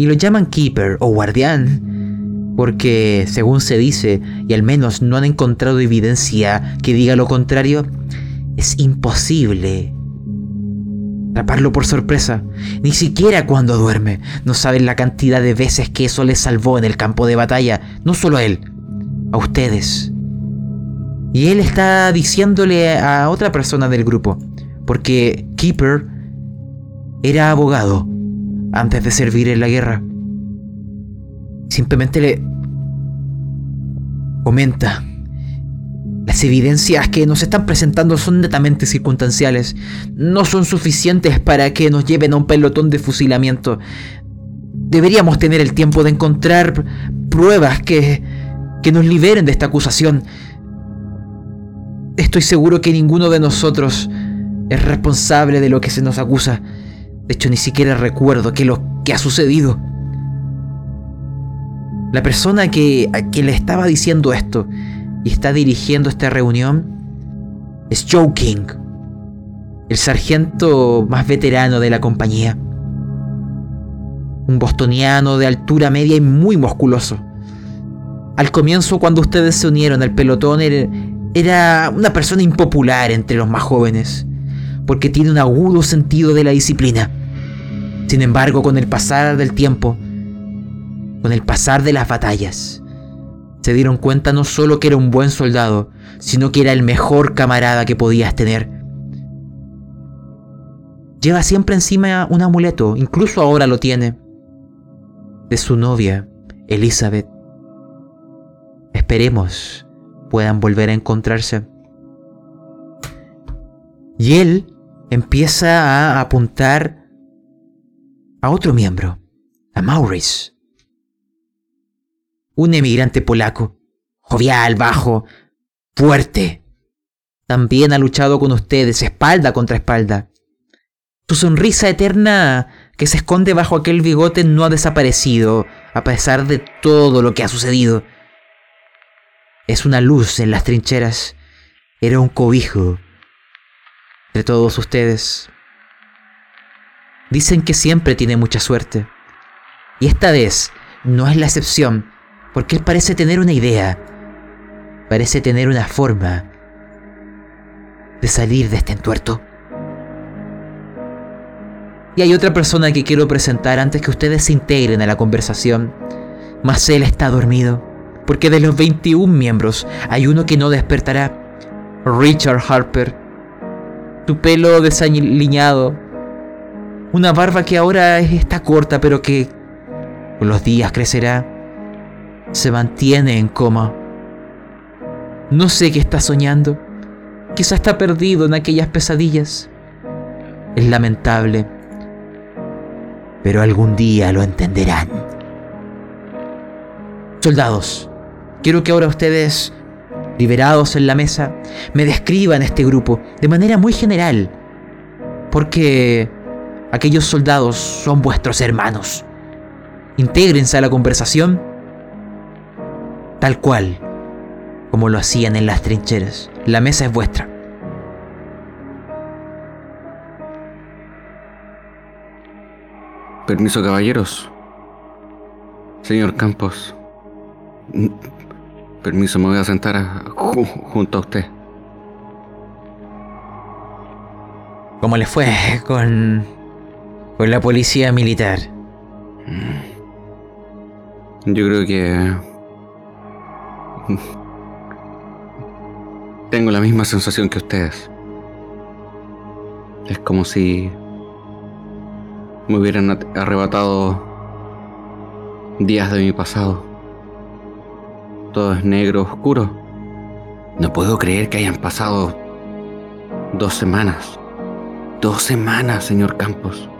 Y lo llaman Keeper o guardián. Porque, según se dice, y al menos no han encontrado evidencia que diga lo contrario, es imposible atraparlo por sorpresa, ni siquiera cuando duerme. No saben la cantidad de veces que eso le salvó en el campo de batalla, no solo a él, a ustedes. Y él está diciéndole a otra persona del grupo, porque Keeper era abogado antes de servir en la guerra. Simplemente le comenta las evidencias que nos están presentando son netamente circunstanciales. No son suficientes para que nos lleven a un pelotón de fusilamiento. Deberíamos tener el tiempo de encontrar pruebas que, que nos liberen de esta acusación. Estoy seguro que ninguno de nosotros es responsable de lo que se nos acusa. De hecho, ni siquiera recuerdo qué que ha sucedido. La persona que, a quien le estaba diciendo esto y está dirigiendo esta reunión es Joe King, el sargento más veterano de la compañía. Un bostoniano de altura media y muy musculoso. Al comienzo, cuando ustedes se unieron al pelotón, era una persona impopular entre los más jóvenes, porque tiene un agudo sentido de la disciplina. Sin embargo, con el pasar del tiempo, con el pasar de las batallas, se dieron cuenta no solo que era un buen soldado, sino que era el mejor camarada que podías tener. Lleva siempre encima un amuleto, incluso ahora lo tiene, de su novia, Elizabeth. Esperemos puedan volver a encontrarse. Y él empieza a apuntar a otro miembro, a Maurice un emigrante polaco, jovial, bajo, fuerte. También ha luchado con ustedes espalda contra espalda. Su sonrisa eterna que se esconde bajo aquel bigote no ha desaparecido, a pesar de todo lo que ha sucedido. Es una luz en las trincheras. Era un cobijo de todos ustedes. Dicen que siempre tiene mucha suerte. Y esta vez no es la excepción porque él parece tener una idea, parece tener una forma de salir de este entuerto. Y hay otra persona que quiero presentar antes que ustedes se integren a la conversación. Mas él está dormido, porque de los 21 miembros hay uno que no despertará. Richard Harper. Tu pelo desaliñado. Una barba que ahora está corta, pero que con los días crecerá se mantiene en coma. No sé qué está soñando. Quizá está perdido en aquellas pesadillas. Es lamentable. Pero algún día lo entenderán. Soldados, quiero que ahora ustedes, liberados en la mesa, me describan este grupo de manera muy general. Porque aquellos soldados son vuestros hermanos. Intégrense a la conversación tal cual como lo hacían en las trincheras. La mesa es vuestra. Permiso, caballeros. Señor Campos. Permiso, me voy a sentar junto a usted. ¿Cómo le fue con, con la policía militar? Yo creo que Tengo la misma sensación que ustedes. Es como si me hubieran arrebatado días de mi pasado. Todo es negro, oscuro. No puedo creer que hayan pasado dos semanas. Dos semanas, señor Campos.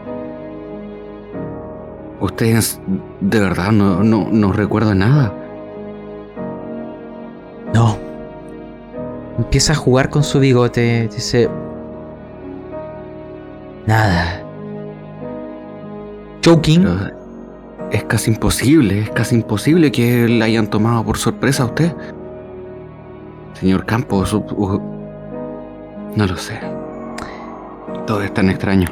Ustedes de verdad no, no, no recuerdan nada. No. Empieza a jugar con su bigote. Dice... Nada. Joking. Es casi imposible, es casi imposible que la hayan tomado por sorpresa a usted. Señor Campos, no lo sé. Todo es tan extraño.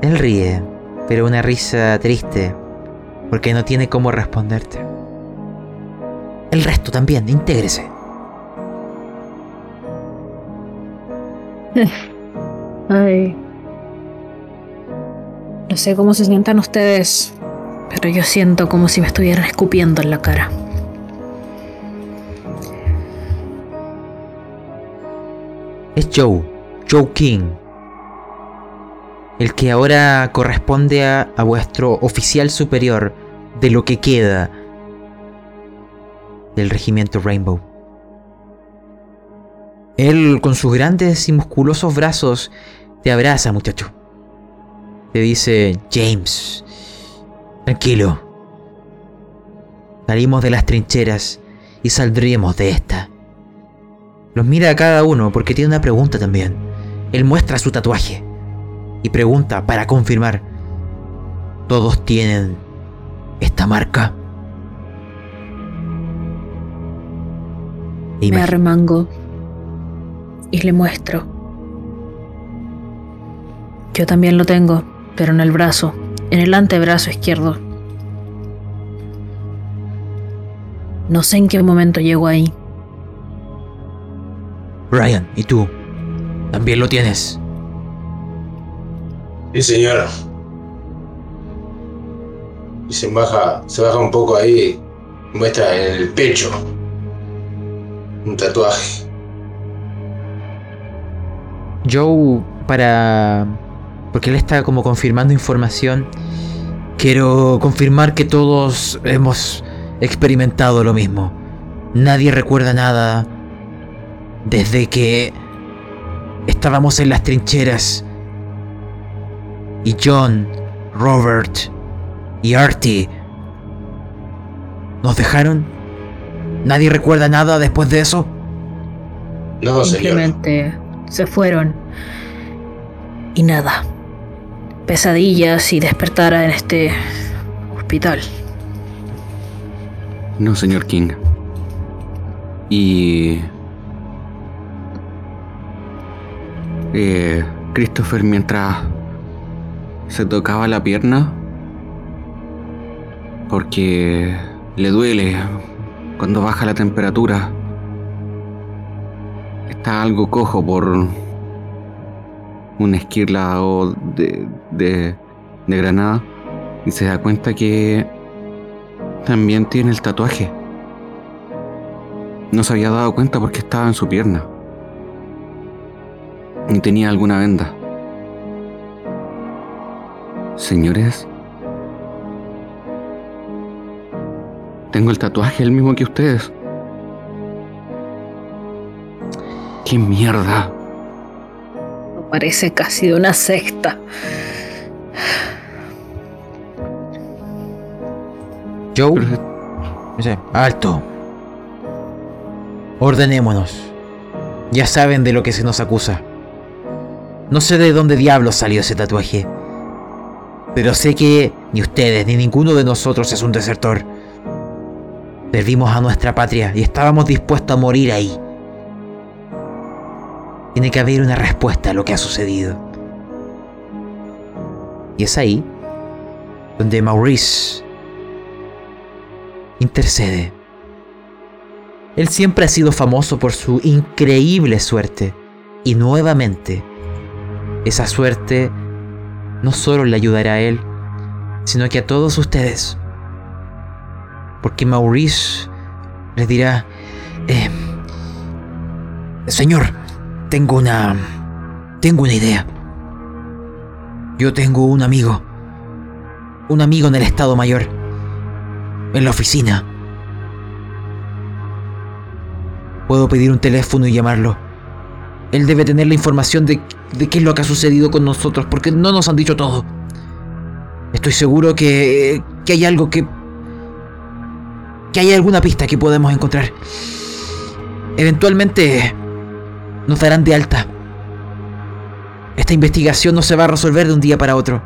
Él ríe, pero una risa triste, porque no tiene cómo responderte. El resto también, intégrese. Ay. No sé cómo se sientan ustedes, pero yo siento como si me estuvieran escupiendo en la cara. Es Joe, Joe King, el que ahora corresponde a, vuestro oficial superior de lo que queda del regimiento Rainbow. Él con sus grandes y musculosos brazos te abraza, muchacho. Te dice, James, tranquilo. Salimos de las trincheras y saldremos de esta. Los mira a cada uno porque tiene una pregunta también. Él muestra su tatuaje y pregunta para confirmar. ¿Todos tienen esta marca? Me arremango y le muestro. Yo también lo tengo, pero en el brazo, en el antebrazo izquierdo. No sé en qué momento llego ahí. Brian, ¿y tú? ¿También lo tienes? Sí, señor. Y se baja, se baja un poco ahí, muestra en el pecho un tatuaje. Joe, para... Porque él está como confirmando información. Quiero confirmar que todos hemos experimentado lo mismo. Nadie recuerda nada desde que estábamos en las trincheras. Y John, Robert y Artie nos dejaron. ¿Nadie recuerda nada después de eso? No, señor. Simplemente se fueron. Y nada. Pesadillas y despertar en este hospital. No, señor King. Y... Eh, Christopher mientras se tocaba la pierna porque le duele cuando baja la temperatura. Está algo cojo por una esquirla o de, de, de granada y se da cuenta que también tiene el tatuaje. No se había dado cuenta porque estaba en su pierna. Ni tenía alguna venda. Señores, tengo el tatuaje el mismo que ustedes. ¡Qué mierda! Parece casi de una secta. Joe, Pero- dice, alto. Ordenémonos. Ya saben de lo que se nos acusa. No sé de dónde diablos salió ese tatuaje. Pero sé que ni ustedes ni ninguno de nosotros es un desertor. Servimos a nuestra patria y estábamos dispuestos a morir ahí. Tiene que haber una respuesta a lo que ha sucedido. Y es ahí donde Maurice intercede. Él siempre ha sido famoso por su increíble suerte. Y nuevamente, esa suerte no solo le ayudará a él, sino que a todos ustedes. Porque Maurice les dirá, eh, Señor, tengo una... Tengo una idea. Yo tengo un amigo un amigo en el Estado Mayor, en la oficina. Puedo pedir un teléfono y llamarlo. Él debe tener la información de, de qué es lo que ha sucedido con nosotros, porque no nos han dicho todo. Estoy seguro que, que hay algo que... que hay alguna pista que podemos encontrar. Eventualmente nos darán de alta. Esta investigación no se va a resolver de un día para otro.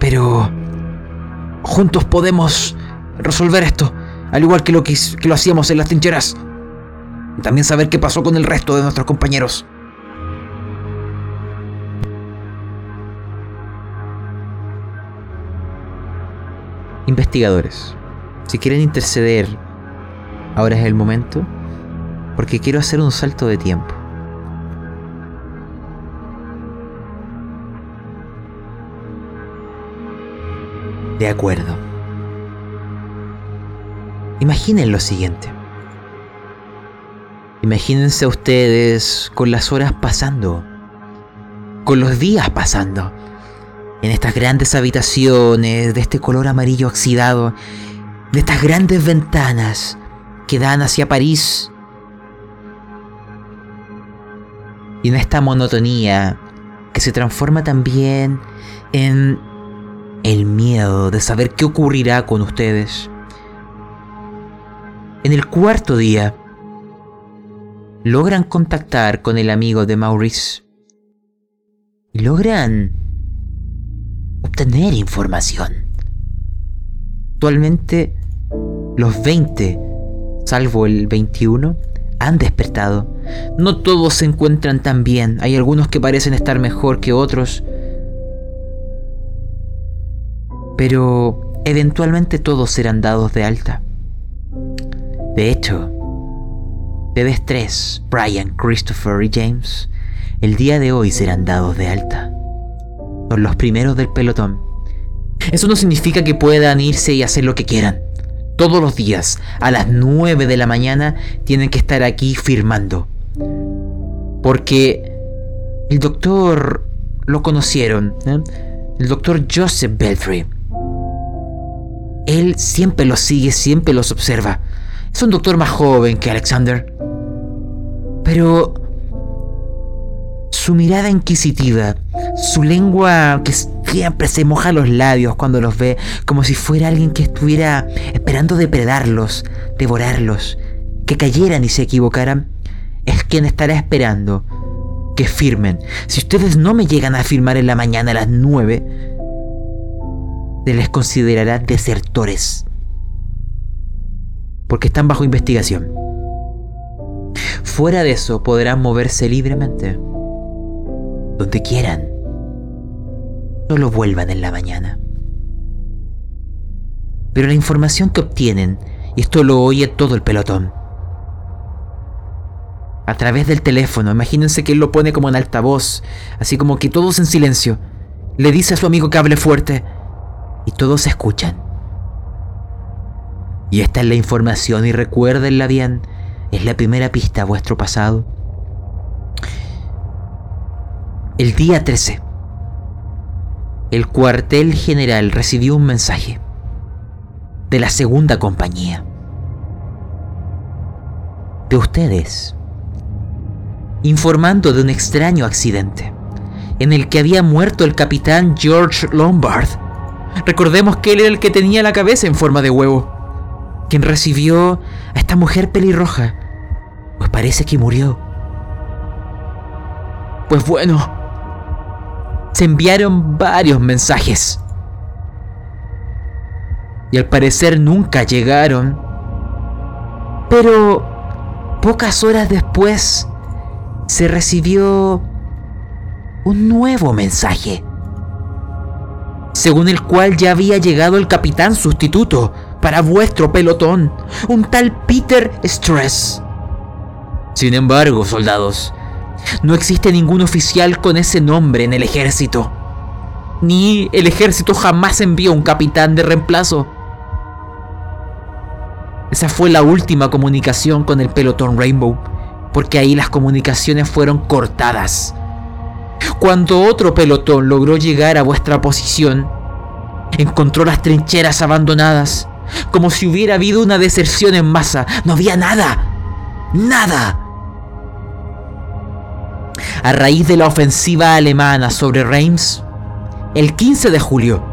Pero juntos podemos resolver esto, al igual que lo, que, que lo hacíamos en las trincheras. Y también saber qué pasó con el resto de nuestros compañeros. Investigadores, si quieren interceder, ahora es el momento, porque quiero hacer un salto de tiempo. De acuerdo. Imaginen lo siguiente. Imagínense ustedes con las horas pasando, con los días pasando, en estas grandes habitaciones de este color amarillo oxidado, de estas grandes ventanas que dan hacia París. Y en esta monotonía que se transforma también en el miedo de saber qué ocurrirá con ustedes. En el cuarto día, logran contactar con el amigo de Maurice. Y logran obtener información. Actualmente, los 20, salvo el 21, han despertado. No todos se encuentran tan bien, hay algunos que parecen estar mejor que otros. Pero eventualmente todos serán dados de alta. De hecho, Ustedes tres, Brian, Christopher y James, el día de hoy serán dados de alta. Son los primeros del pelotón. Eso no significa que puedan irse y hacer lo que quieran. Todos los días, a las 9 de la mañana, tienen que estar aquí firmando. Porque el doctor lo conocieron, ¿eh? el doctor Joseph Belfry. Él siempre los sigue, siempre los observa. Es un doctor más joven que Alexander. Pero su mirada inquisitiva, su lengua que siempre se moja los labios cuando los ve, como si fuera alguien que estuviera esperando depredarlos, devorarlos, que cayeran y se equivocaran, es quien estará esperando que firmen. Si ustedes no me llegan a firmar en la mañana a las 9, se les considerará desertores. Porque están bajo investigación. Fuera de eso podrán moverse libremente. Donde quieran. Solo vuelvan en la mañana. Pero la información que obtienen, y esto lo oye todo el pelotón, a través del teléfono, imagínense que él lo pone como en altavoz, así como que todos en silencio, le dice a su amigo que hable fuerte, y todos escuchan. Y esta es la información y recuérdenla bien, es la primera pista a vuestro pasado. El día 13, el cuartel general recibió un mensaje de la segunda compañía. De ustedes. Informando de un extraño accidente en el que había muerto el capitán George Lombard. Recordemos que él era el que tenía la cabeza en forma de huevo, quien recibió a esta mujer pelirroja pues parece que murió. Pues bueno, se enviaron varios mensajes. Y al parecer nunca llegaron. Pero pocas horas después se recibió un nuevo mensaje. Según el cual ya había llegado el capitán sustituto para vuestro pelotón, un tal Peter Stress. Sin embargo, soldados, no existe ningún oficial con ese nombre en el ejército. Ni el ejército jamás envió un capitán de reemplazo. Esa fue la última comunicación con el pelotón Rainbow, porque ahí las comunicaciones fueron cortadas. Cuando otro pelotón logró llegar a vuestra posición, encontró las trincheras abandonadas, como si hubiera habido una deserción en masa. No había nada. Nada. A raíz de la ofensiva alemana sobre Reims, el 15 de julio,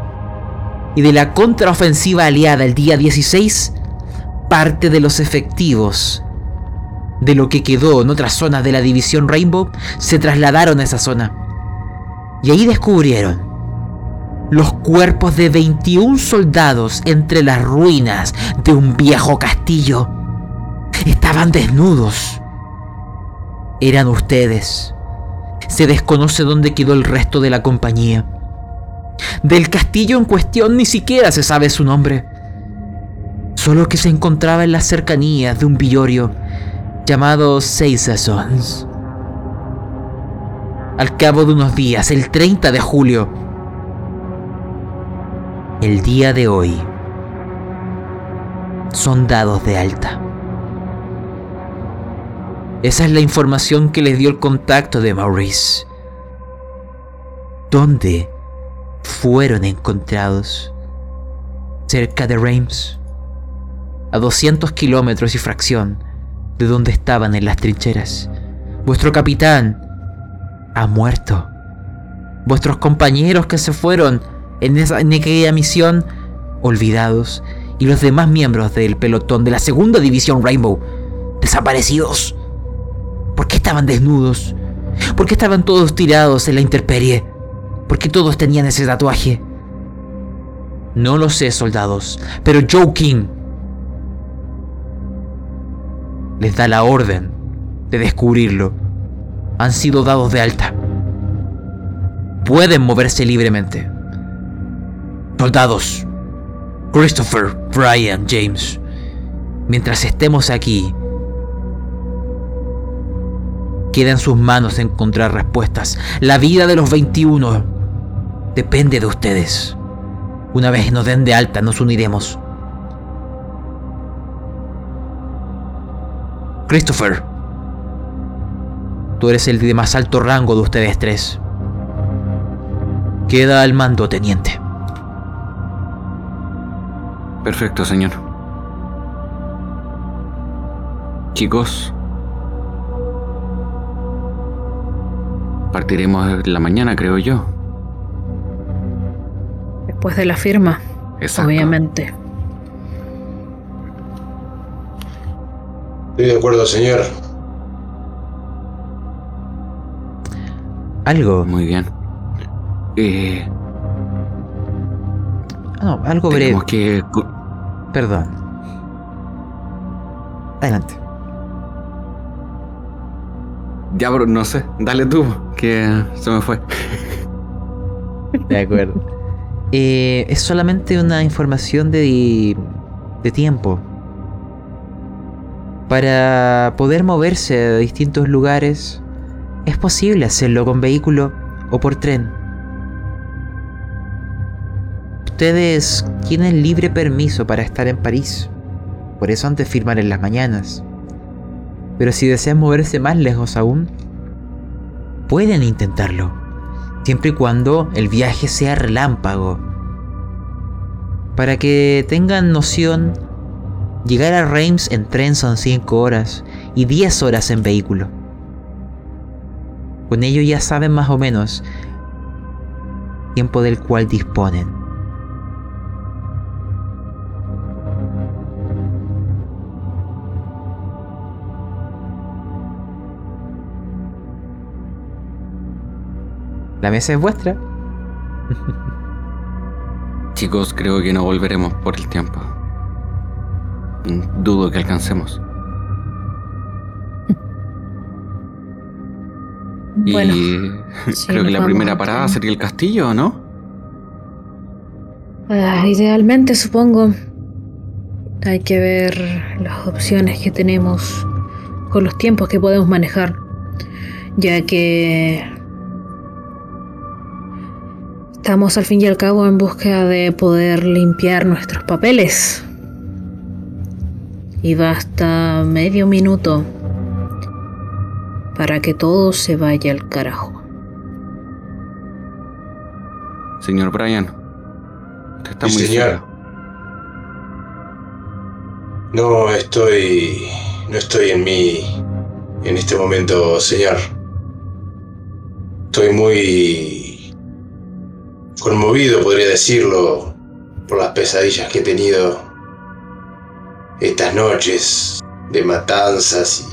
y de la contraofensiva aliada el día 16, parte de los efectivos de lo que quedó en otras zonas de la división Rainbow se trasladaron a esa zona. Y ahí descubrieron los cuerpos de 21 soldados entre las ruinas de un viejo castillo. Estaban desnudos. Eran ustedes. Se desconoce dónde quedó el resto de la compañía. Del castillo en cuestión ni siquiera se sabe su nombre. Solo que se encontraba en las cercanías de un villorio llamado Seis. Al cabo de unos días, el 30 de julio, el día de hoy, son dados de alta. Esa es la información que les dio el contacto de Maurice. ¿Dónde fueron encontrados? Cerca de Reims, a 200 kilómetros y fracción de donde estaban en las trincheras. Vuestro capitán ha muerto. Vuestros compañeros que se fueron en, esa, en aquella misión, olvidados. Y los demás miembros del pelotón de la segunda división Rainbow, desaparecidos. ¿Por qué estaban desnudos? ¿Por qué estaban todos tirados en la intemperie? ¿Por qué todos tenían ese tatuaje? No lo sé, soldados, pero Joe King les da la orden de descubrirlo. Han sido dados de alta. Pueden moverse libremente. Soldados, Christopher, Brian, James, mientras estemos aquí, queda en sus manos encontrar respuestas. La vida de los 21 depende de ustedes. Una vez nos den de alta, nos uniremos. Christopher, tú eres el de más alto rango de ustedes tres. Queda al mando, teniente. Perfecto, señor. Chicos, partiremos la mañana, creo yo. Después de la firma, Exacto. obviamente. Estoy de acuerdo, señor. Algo. Muy bien. Eh, No, algo breve. tenemos que... Perdón. Adelante. Ya, bro, no sé. Dale tú, que se me fue. De acuerdo. Eh, es solamente una información de, de tiempo. Para poder moverse a distintos lugares, es posible hacerlo con vehículo o por tren. Ustedes tienen libre permiso para estar en París. Por eso antes firmar en las mañanas. Pero si desean moverse más lejos aún, pueden intentarlo siempre y cuando el viaje sea relámpago. Para que tengan noción, llegar a Reims en tren son 5 horas y 10 horas en vehículo. Con ello ya saben más o menos tiempo del cual disponen. La mesa es vuestra. Chicos, creo que no volveremos por el tiempo. Dudo que alcancemos. Bueno, y sí, creo que la primera parada sería el castillo, ¿no? Ah, idealmente supongo. Hay que ver las opciones que tenemos con los tiempos que podemos manejar. Ya que estamos al fin y al cabo en búsqueda de poder limpiar nuestros papeles. Y basta medio minuto para que todo se vaya al carajo. Señor Brian, usted está Sí, muy señor. No estoy. No estoy en mí en este momento, señor. Estoy muy. Conmovido, podría decirlo, por las pesadillas que he tenido estas noches de matanzas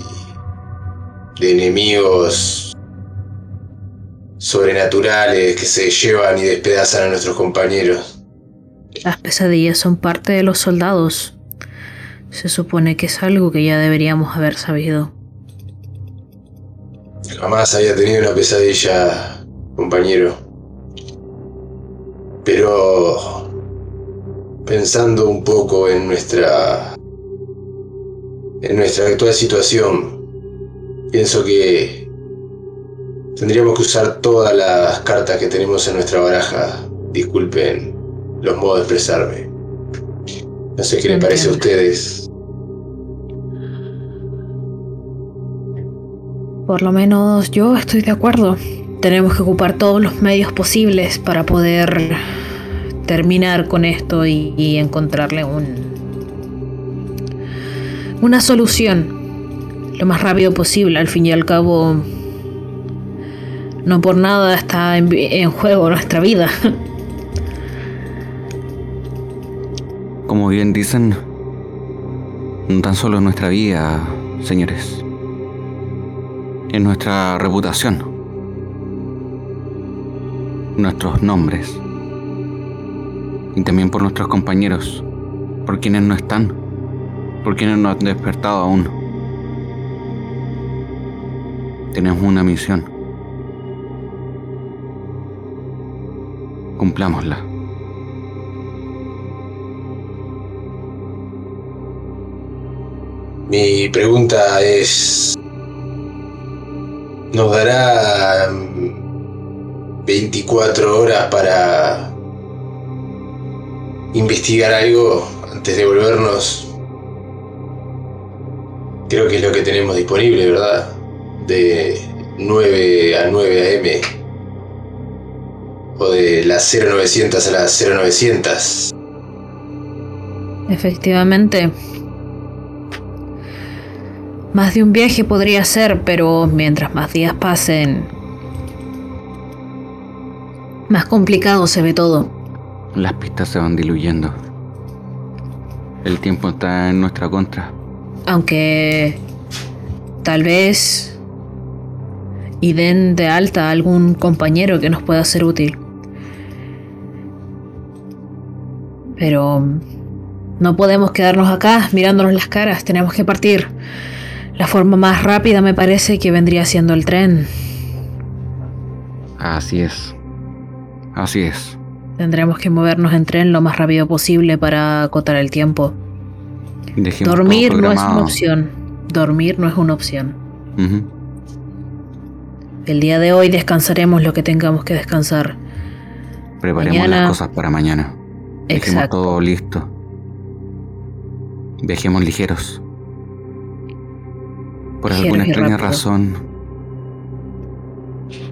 y de enemigos sobrenaturales que se llevan y despedazan a nuestros compañeros. Las pesadillas son parte de los soldados. Se supone que es algo que ya deberíamos haber sabido. Jamás había tenido una pesadilla, compañero. Pero pensando un poco en nuestra en nuestra actual situación, pienso que tendríamos que usar todas las cartas que tenemos en nuestra baraja. Disculpen los modos de expresarme. No sé qué les parece a ustedes. Por lo menos yo estoy de acuerdo. Tenemos que ocupar todos los medios posibles para poder terminar con esto y, encontrarle un una solución lo más rápido posible. Al fin y al cabo, no por nada está en, en juego nuestra vida. Como bien dicen, no tan solo es nuestra vida, señores. Es nuestra reputación. Nuestros nombres. Y también por nuestros compañeros. Por quienes no están. Por quienes no han despertado aún. Tenemos una misión. Cumplámosla. Mi pregunta es, ¿nos dará 24 horas para investigar algo antes de volvernos? Creo que es lo que tenemos disponible, ¿verdad? De 9 a 9 am. O de las 0900 a las 0900. Efectivamente. Más de un viaje podría ser, pero mientras más días pasen, más complicado se ve todo. Las pistas se van diluyendo. El tiempo está en nuestra contra. Aunque tal vez y den de alta a algún compañero que nos pueda ser útil. Pero no podemos quedarnos acá mirándonos las caras, tenemos que partir. La forma más rápida me parece que vendría siendo el tren. Así es. Así es. Tendremos que movernos en tren lo más rápido posible para acotar el tiempo. Dejemos Dormir no es una opción. Dormir no es una opción. El día de hoy descansaremos lo que tengamos que descansar. Preparemos Mañana- las cosas para mañana. Dejemos Exacto. todo listo. Viajemos ligeros. Por Ligeros alguna extraña razón,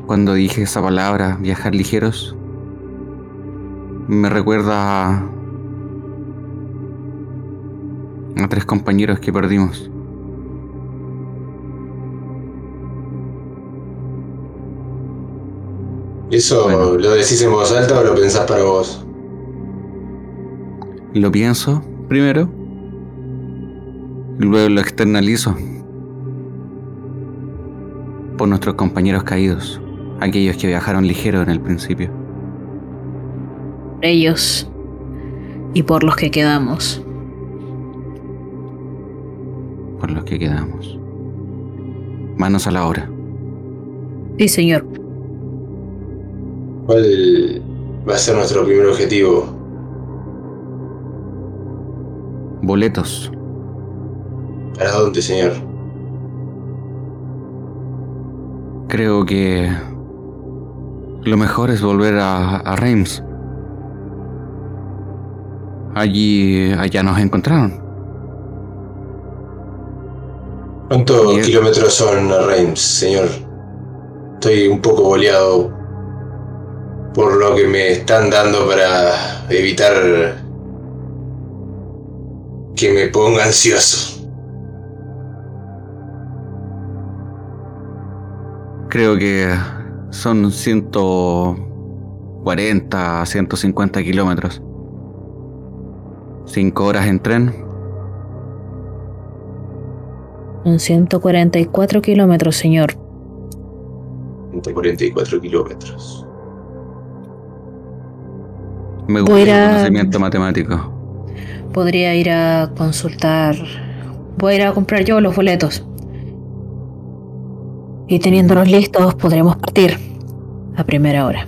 cuando dije esa palabra, viajar ligeros, me recuerda a, a tres compañeros que perdimos. ¿Eso Bueno. lo decís en voz alta o lo pensás para vos? Lo pienso primero, luego lo externalizo por nuestros compañeros caídos, aquellos que viajaron ligero en el principio. Por ellos y por los que quedamos. por los que quedamos. Manos a la obra. Sí, señor. ¿Cuál va a ser nuestro primer objetivo? Boletos. ¿Para dónde, señor? Creo que lo mejor es volver a, a Reims. Allí, allá nos encontraron. ¿Cuántos kilómetros son a Reims, señor? Estoy un poco boleado por lo que me están dando para evitar que me ponga ansioso. Creo que son 140, 150 kilómetros. Cinco horas en tren. En 144 kilómetros, señor. 144 kilómetros. Me gusta a- el conocimiento matemático. Podría ir a consultar. Voy a ir a comprar yo los boletos. Y teniéndolos listos, podremos partir a primera hora.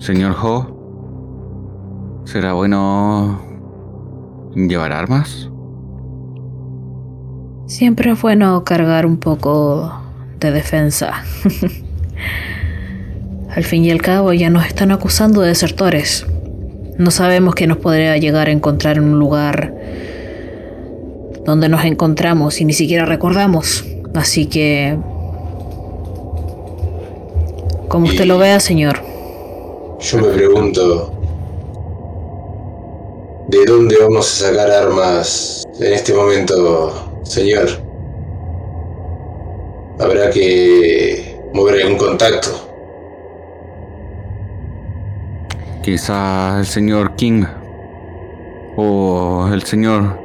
Señor Ho, ¿será bueno llevar armas? Siempre es bueno cargar un poco de defensa. al fin y al cabo ya nos están acusando de desertores. No sabemos qué nos podría llegar a encontrar en un lugar donde nos encontramos y ni siquiera recordamos. Así que... Como usted lo vea, señor. Yo me pregunto, ¿de dónde vamos a sacar armas en este momento, señor? Habrá que mover algún contacto. Quizá el señor King o el señor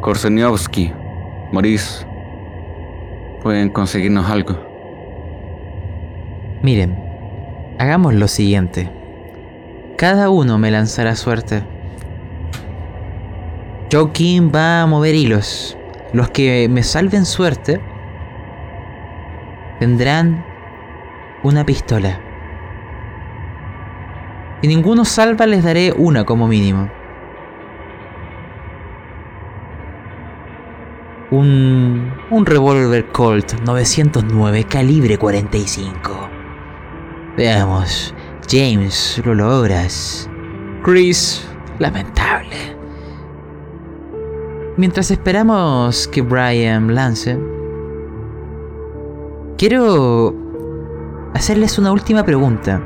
Korseniowski, Maurice, pueden conseguirnos algo. Miren, hagamos lo siguiente. Cada uno me lanzará suerte. King va a mover hilos. Los que me salven suerte tendrán una pistola. Si ninguno salva, les daré una como mínimo. Un, un revólver Colt 909 calibre 45. Veamos, James, lo logras. Chris, lamentable. Mientras esperamos que Brian lance, quiero hacerles una última pregunta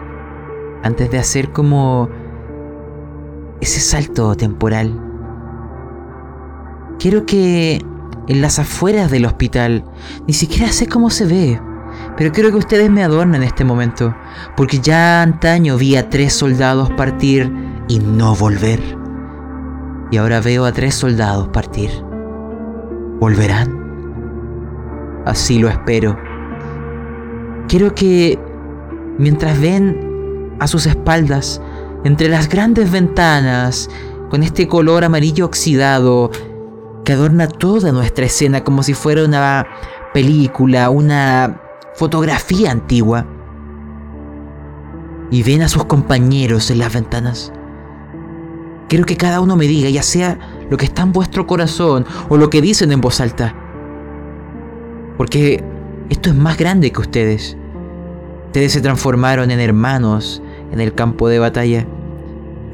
antes de hacer como ese salto temporal. Quiero que en las afueras del hospital, ni siquiera sé cómo se ve, pero quiero que ustedes me adornen en este momento, porque ya antaño vi a tres soldados partir y no volver. Y ahora veo a tres soldados partir. ¿Volverán? Así lo espero. Quiero que, mientras ven a sus espaldas, entre las grandes ventanas, con este color amarillo oxidado que adorna toda nuestra escena como si fuera una película, una fotografía antigua, y ven a sus compañeros en las ventanas. Quiero que cada uno me diga, ya sea lo que está en vuestro corazón o lo que dicen en voz alta. Porque esto es más grande que ustedes. Ustedes se transformaron en hermanos en el campo de batalla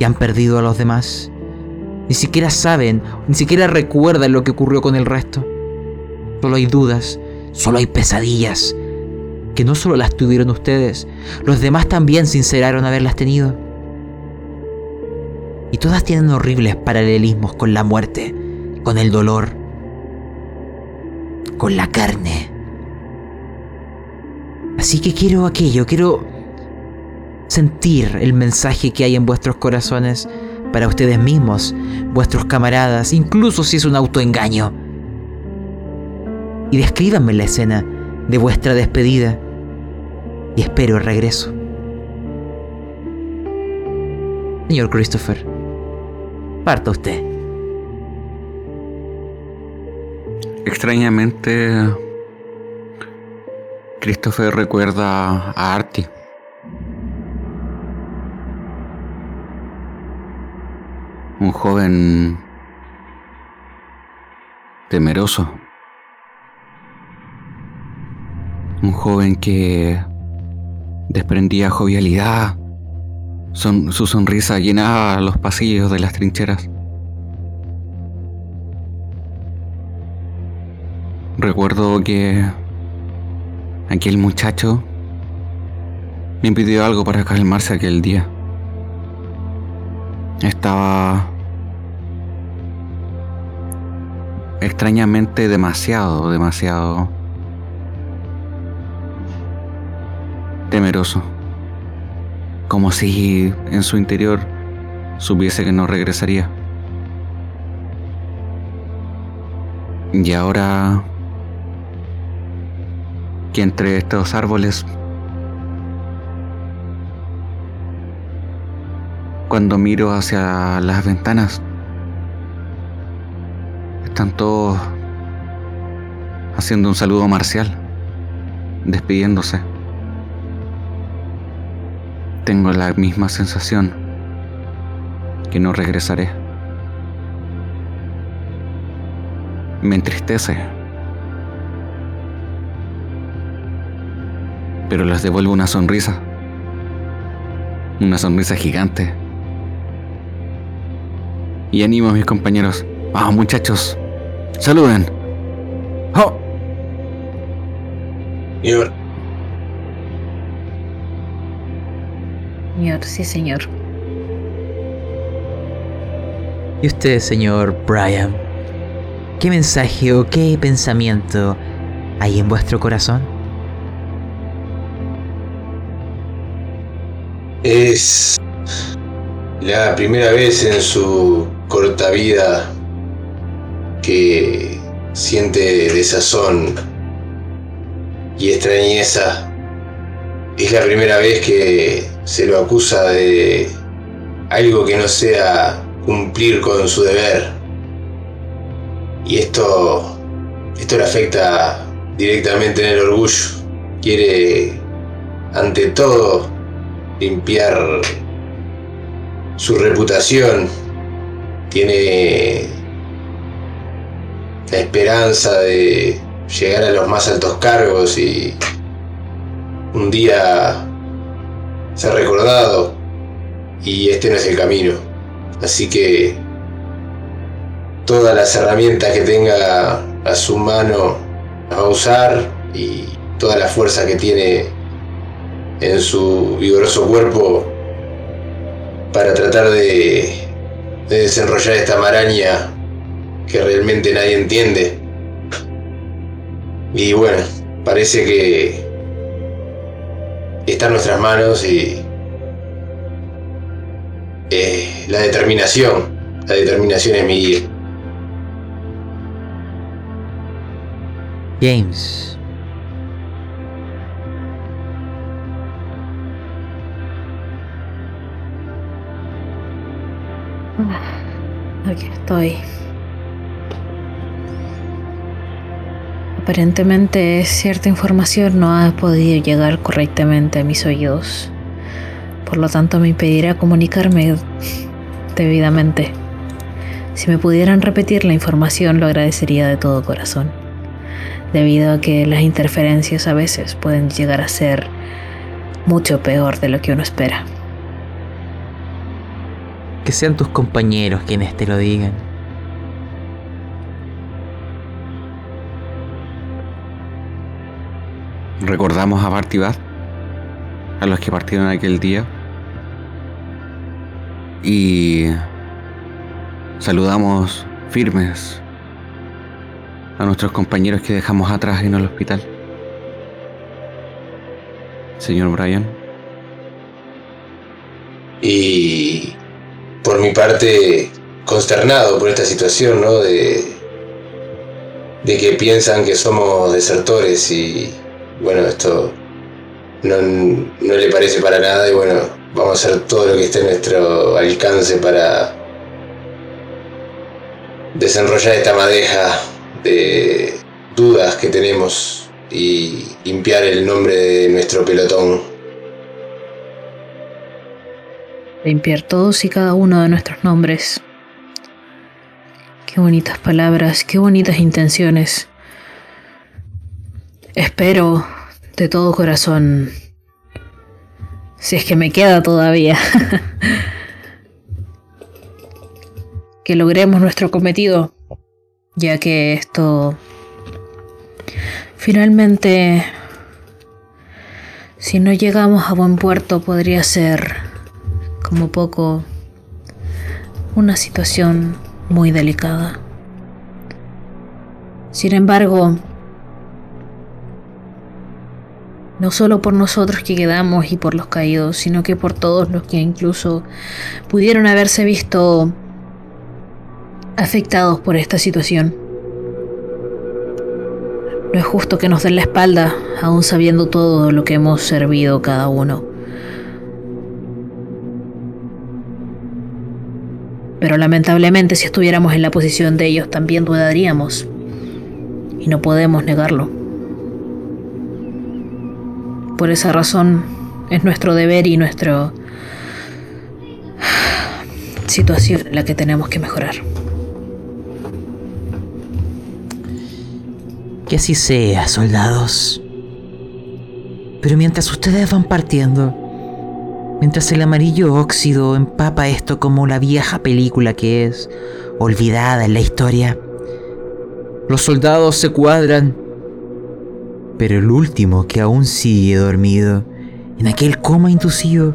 y han perdido a los demás. Ni siquiera saben, ni siquiera recuerdan lo que ocurrió con el resto. Solo hay dudas, solo hay pesadillas, que no solo las tuvieron ustedes, los demás también sinceraron haberlas tenido. Y todas tienen horribles paralelismos con la muerte, con el dolor, con la carne. Así que quiero aquello, quiero sentir el mensaje que hay en vuestros corazones para ustedes mismos, vuestros camaradas, incluso si es un autoengaño. Y descríbanme la escena de vuestra despedida y espero el regreso. Señor Christopher, parta usted. Extrañamente, Christopher recuerda a Artie. Un joven temeroso. Un joven que desprendía jovialidad. Su sonrisa llenaba los pasillos de las trincheras. Recuerdo que aquel muchacho me pidió algo para calmarse aquel día. Estaba extrañamente demasiado, demasiado temeroso. Como si en su interior supiese que no regresaría. Y ahora que entre estos árboles, cuando miro hacia las ventanas, están todos haciendo un saludo marcial, despidiéndose tengo la misma sensación que no regresaré. Me entristece. Pero les devuelvo una sonrisa. Una sonrisa gigante. Y animo a mis compañeros. Vamos muchachos. Saluden. ¡Oh! Sí, señor. ¿Y usted, señor Brian? ¿Qué mensaje o qué pensamiento hay en vuestro corazón? Es la primera vez en su corta vida que siente desazón y extrañeza. Es la primera vez que se lo acusa de algo que no sea cumplir con su deber. Y esto, esto le afecta directamente en el orgullo. Quiere, ante todo, limpiar su reputación. Tiene la esperanza de llegar a los más altos cargos y un día ser recordado y este no es el camino. Así que todas las herramientas que tenga a su mano va a usar y toda la fuerza que tiene en su vigoroso cuerpo para tratar de, de desenrollar esta maraña que realmente nadie entiende. Y bueno, parece que está en nuestras manos y eh, la determinación, la determinación es mi guía. James. Aquí estoy. Aparentemente cierta información no ha podido llegar correctamente a mis oídos. Por lo tanto me impedirá comunicarme debidamente. Si me pudieran repetir la información lo agradecería de todo corazón, debido a que las interferencias a veces pueden llegar a ser mucho peor de lo que uno espera. Que sean tus compañeros quienes te lo digan. Recordamos a Bartibat, a los que partieron aquel día, y saludamos firmes a nuestros compañeros que dejamos atrás en el hospital. Señor Brian. Y por mi parte, consternado por esta situación, ¿no? De, de que piensan que somos desertores y bueno, esto no, no le parece para nada y bueno, vamos a hacer todo lo que esté en nuestro alcance para desenrollar esta madeja de dudas que tenemos y limpiar el nombre de nuestro pelotón. Limpiar todos y cada uno de nuestros nombres. Qué bonitas palabras, qué bonitas intenciones. Espero de todo corazón, si es que me queda todavía, que logremos nuestro cometido, ya que esto finalmente Si no llegamos a buen puerto podría ser, como poco, una situación muy delicada. Sin embargo, no solo por nosotros que quedamos y por los caídos, sino que por todos los que incluso pudieron haberse visto afectados por esta situación. No es justo que nos den la espalda, aún sabiendo todo lo que hemos servido cada uno. Pero lamentablemente si estuviéramos en la posición de ellos también dudaríamos. Y no podemos negarlo. Por esa razón es nuestro deber y nuestra situación la que tenemos que mejorar. Que así sea, soldados. Pero mientras ustedes van partiendo, mientras el amarillo óxido empapa esto como la vieja película que es, olvidada en la historia, los soldados se cuadran pero el último que aún sigue dormido, en aquel coma inducido,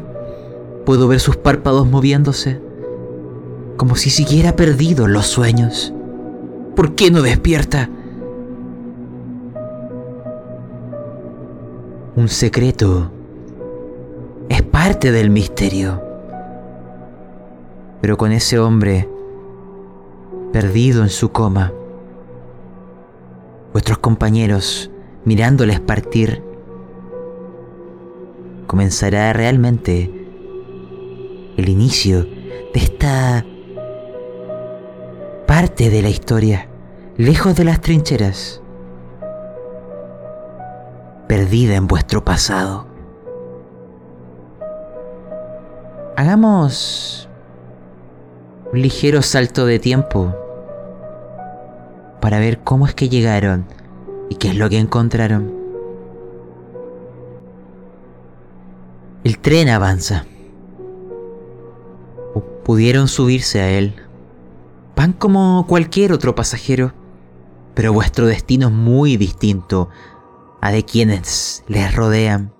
puedo ver sus párpados moviéndose, como si siguiera perdido en los sueños. ¿Por qué no despierta? Un secreto es parte del misterio. Pero con ese hombre perdido en su coma, vuestros compañeros mirándoles partir, comenzará realmente el inicio de esta parte de la historia, lejos de las trincheras, perdida en vuestro pasado. Hagamos un ligero salto de tiempo para ver cómo es que llegaron ¿Y qué es lo que encontraron? El tren avanza. Pudieron subirse a él. Van como cualquier otro pasajero, pero vuestro destino es muy distinto a de quienes les rodean.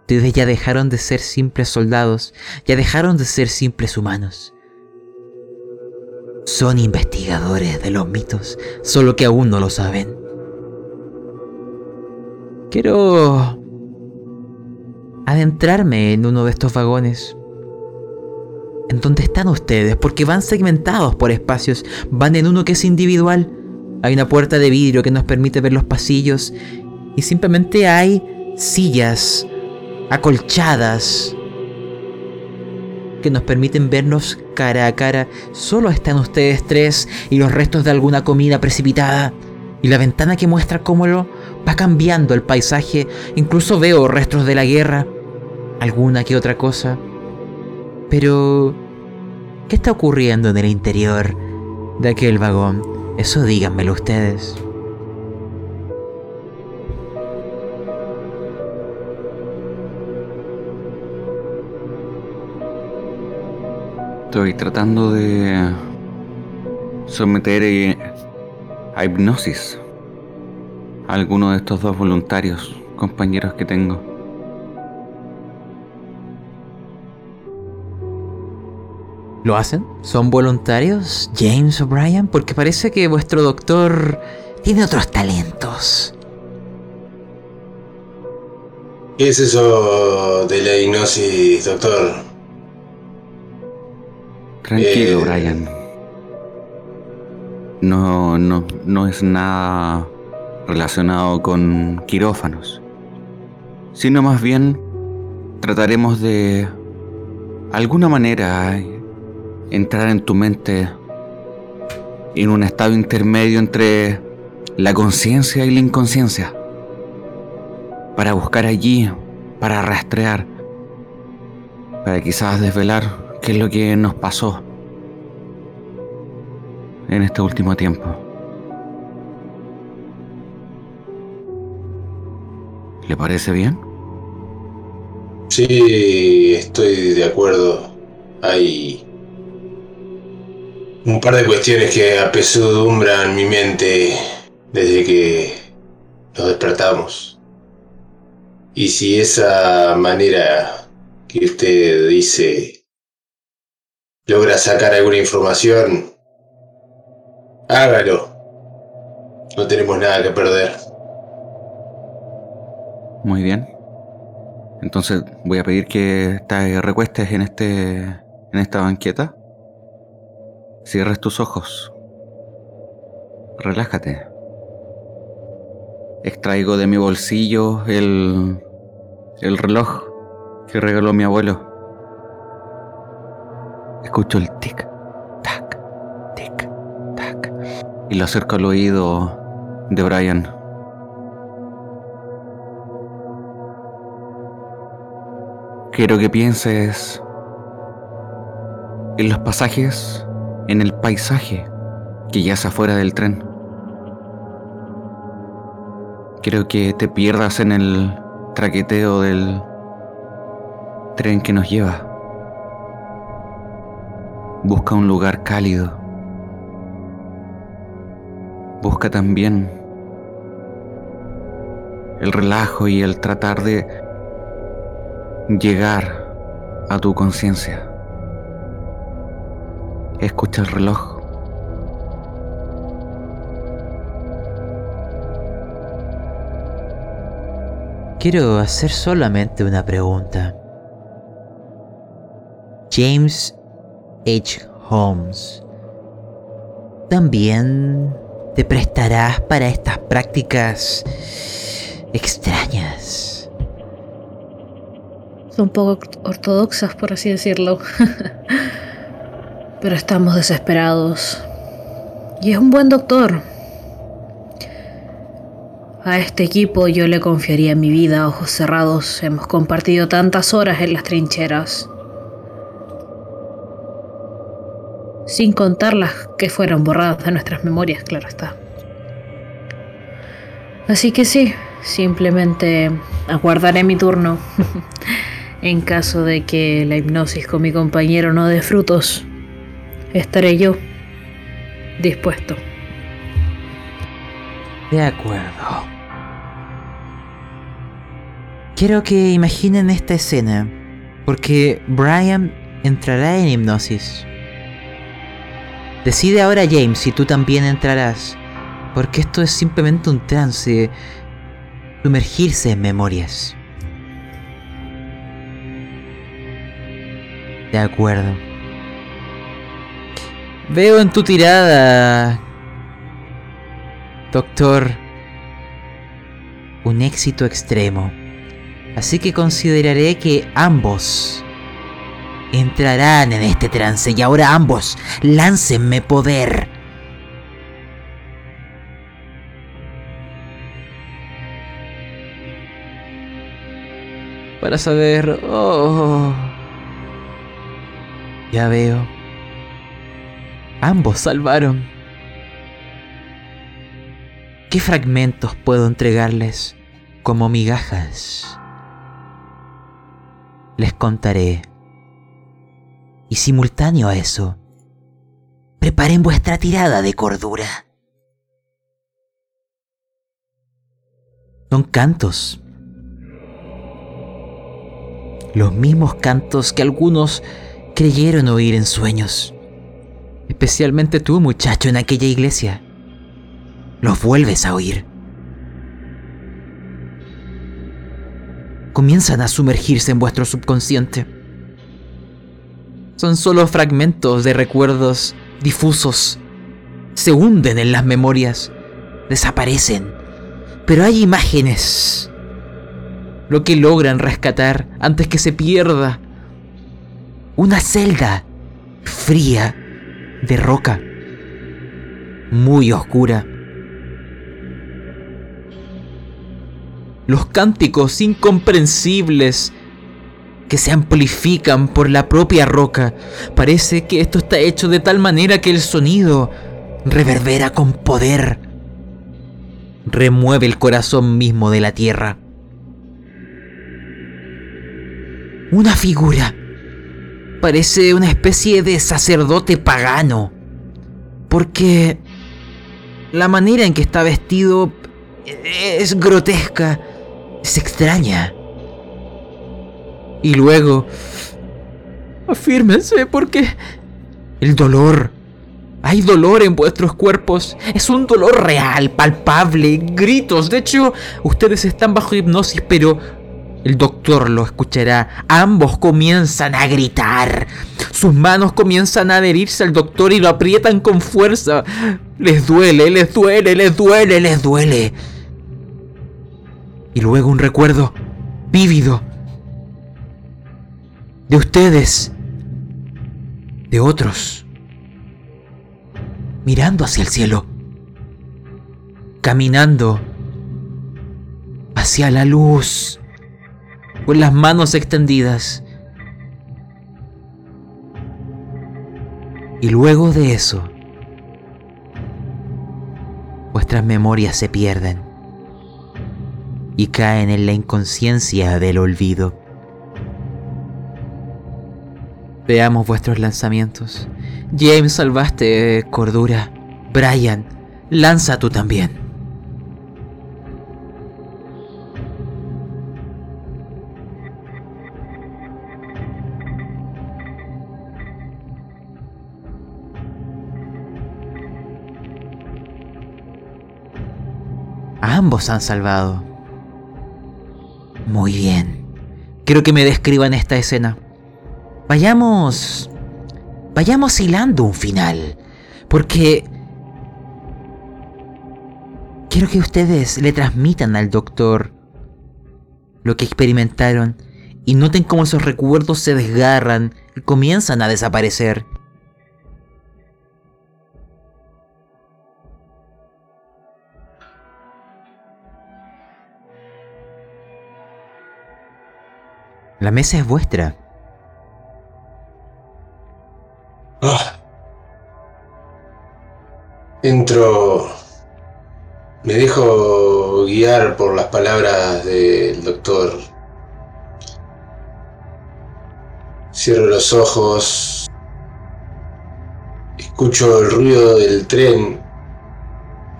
Ustedes ya dejaron de ser simples soldados, ya dejaron de ser simples humanos. Son investigadores de los mitos, solo que aún no lo saben. Quiero adentrarme en uno de estos vagones. En donde están ustedes, porque van segmentados por espacios, van en uno que es individual. Hay una puerta de vidrio que nos permite ver los pasillos y simplemente hay sillas acolchadas que nos permiten vernos cara a cara. Solo están ustedes tres y los restos de alguna comida precipitada y la ventana que muestra cómo lo va cambiando el paisaje. Incluso veo restos de la guerra, alguna que otra cosa. Pero, ¿qué está ocurriendo en el interior de aquel vagón? Eso díganmelo ustedes. Estoy tratando de someter a hipnosis a alguno de estos dos voluntarios, compañeros que tengo. ¿Lo hacen? ¿Son voluntarios, James O'Brien? Porque parece que vuestro doctor tiene otros talentos. ¿Qué es eso de la hipnosis, doctor? Tranquilo, eh, Brian no, no, no es nada relacionado con quirófanos, sino más bien trataremos de alguna manera entrar en tu mente en un estado intermedio entre la conciencia y la inconsciencia, para buscar allí, para rastrear, para quizás desvelar qué es lo que nos pasó en este último tiempo. ¿Le parece bien? Sí, estoy de acuerdo. Hay un par de cuestiones que apesudumbran mi mente desde que nos despertamos. Y si esa manera que usted dice logra sacar alguna información, hágalo. No tenemos nada que perder. Muy bien. Entonces voy a pedir que te recuestes en este en esta banqueta. Cierres tus ojos. Relájate. Extraigo de mi bolsillo el el reloj que regaló mi abuelo. Escucho el tic tac tic tac y lo acerco al oído de Brian. Quiero que pienses en los pasajes, en el paisaje que yace afuera del tren. Quiero que te pierdas en el traqueteo del tren que nos lleva. Busca un lugar cálido. Busca también el relajo y el tratar de llegar a tu conciencia. Escucha el reloj. Quiero hacer solamente una pregunta. James H. Holmes, ¿también te prestarás para estas prácticas extrañas? Son poco ortodoxas, por así decirlo. Pero estamos desesperados. Y es un buen doctor. A este equipo yo le confiaría mi vida ojos cerrados. Hemos compartido tantas horas en las trincheras. Sin contar las que fueron borradas de nuestras memorias, claro está. Así que sí, simplemente aguardaré mi turno. en caso de que la hipnosis con mi compañero no dé frutos, estaré yo dispuesto. De acuerdo. Quiero que imaginen esta escena, porque Brian entrará en hipnosis. Decide ahora James si tú también entrarás, porque esto es simplemente un trance, sumergirse en memorias. De acuerdo. Veo en tu tirada, doctor, un éxito extremo. Así que consideraré que ambos entrarán en este trance y ahora ambos láncenme poder. Para saber... Oh, ya veo. Ambos salvaron. ¿Qué fragmentos puedo entregarles como migajas? les contaré. Y simultáneo a eso, preparen vuestra tirada de cordura. Son cantos. Los mismos cantos que algunos creyeron oír en sueños. Especialmente tú, muchacho, en aquella iglesia. Los vuelves a oír. comienzan a sumergirse en vuestro subconsciente. Son solo fragmentos de recuerdos difusos. Se hunden en las memorias, desaparecen. Pero hay imágenes. Lo que logran rescatar antes que se pierda. Una celda fría de roca. Muy oscura los cánticos incomprensibles que se amplifican por la propia roca. Parece que esto está hecho de tal manera que el sonido reverbera con poder. Remueve el corazón mismo de la tierra. Una figura. Parece una especie de sacerdote pagano. Porque la manera en que está vestido es grotesca es extraña. Y luego... Afírmense porque... El dolor. Hay dolor en vuestros cuerpos. Es un dolor real, palpable, gritos. De hecho, ustedes están bajo hipnosis, pero el doctor lo escuchará. Ambos comienzan a gritar. Sus manos comienzan a adherirse al doctor y lo aprietan con fuerza. Les duele, les duele, les duele, les duele. Y luego un recuerdo vívido de ustedes, de otros, mirando hacia el cielo, caminando hacia la luz, con las manos extendidas. Y luego de eso, vuestras memorias se pierden y caen en la inconsciencia del olvido. Veamos vuestros lanzamientos. James, salvaste cordura. Brian, lanza tú también. Ambos han salvado. Muy bien. Quiero que me describan esta escena. Vayamos... Vayamos hilando un final. Porque... Quiero que ustedes le transmitan al doctor lo que experimentaron y noten cómo esos recuerdos se desgarran y comienzan a desaparecer. La mesa es vuestra. Ah. Entro. Me dejo guiar por las palabras del doctor. Cierro los ojos. Escucho el ruido del tren.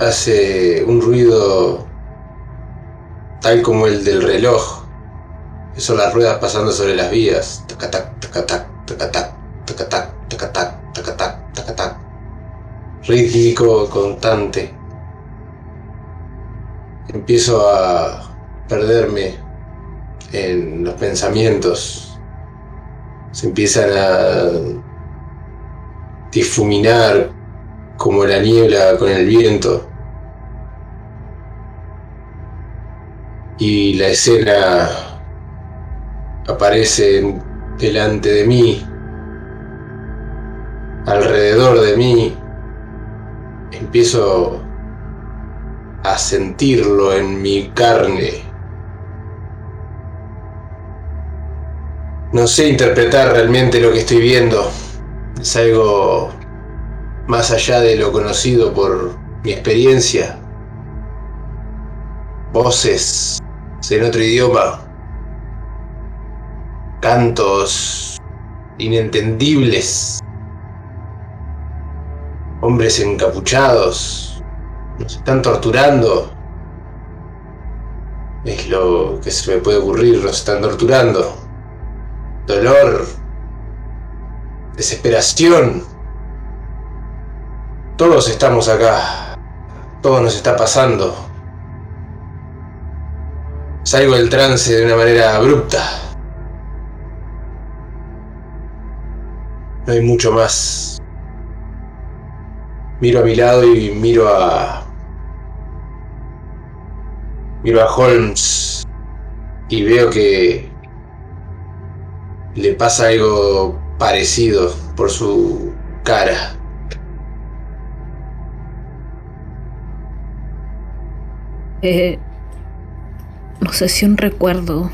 Hace un ruido tal como el del reloj son las ruedas pasando sobre las vías. Tacatac, tacatac, tacatac, tacatac, tacatac, tacatac, tacatac. Rítmico, constante. Empiezo a perderme en los pensamientos. Se empiezan a difuminar como la niebla con el viento. Y la escena aparecen delante de mí, alrededor de mí, empiezo a sentirlo en mi carne. No sé interpretar realmente lo que estoy viendo. Es algo más allá de lo conocido por mi experiencia. Voces en otro idioma cantos inentendibles, hombres encapuchados, nos están torturando. Es lo que se me puede ocurrir, nos están torturando. Dolor, desesperación. Todos estamos acá. Todo nos está pasando. Salgo del trance de una manera abrupta. No hay mucho más. Miro a mi lado y miro a. Miro a Holmes y veo que le pasa algo parecido por su cara. Eh, no sé si un recuerdo.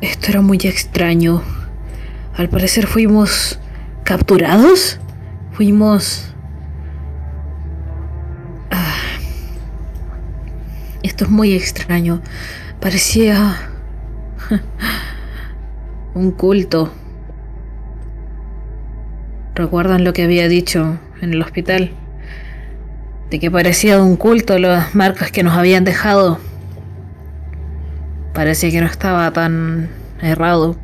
Esto era muy extraño. Al parecer fuimos capturados. Fuimos... Ah. Esto es muy extraño. Parecía... un culto. ¿Recuerdan lo que había dicho en el hospital? De que parecía un culto las marcas que nos habían dejado. Parecía que no estaba tan errado.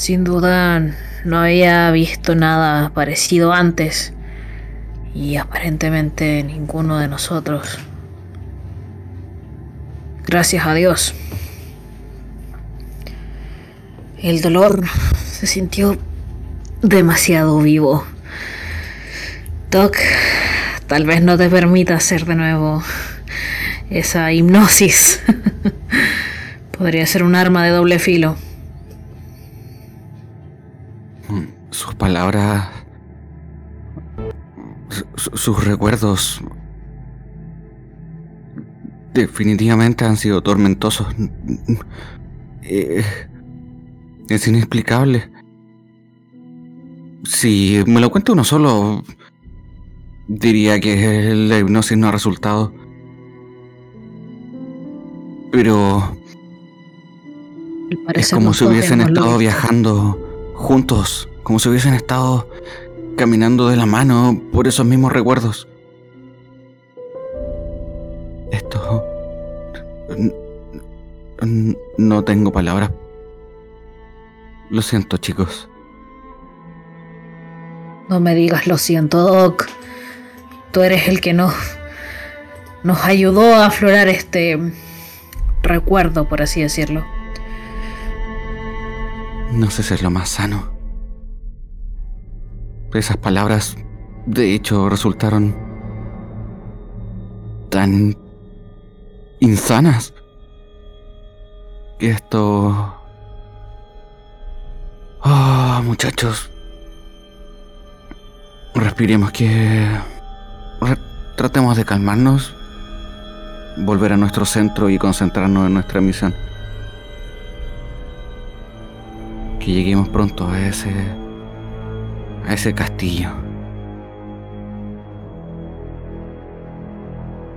Sin duda no había visto nada parecido antes y aparentemente ninguno de nosotros. Gracias a Dios. El dolor se sintió demasiado vivo. Doc, tal vez no te permita hacer de nuevo esa hipnosis. Podría ser un arma de doble filo. Sus palabras... sus recuerdos... Definitivamente han sido tormentosos. Eh, es inexplicable. Si me lo cuenta uno solo, diría que la hipnosis no ha resultado. Pero es como si hubiesen estado viajando juntos, como si hubiesen estado caminando de la mano por esos mismos recuerdos. Esto... No tengo palabras lo siento, chicos. No me digas lo siento, Doc. Tú eres el que nos, nos ayudó a aflorar este recuerdo, por así decirlo. No sé si es lo más sano. Esas palabras, de hecho, resultaron tan insanas que esto Ah, muchachos. Respiremos que... tratemos de calmarnos, volver a nuestro centro y concentrarnos en nuestra misión. Que lleguemos pronto a ese... a ese castillo.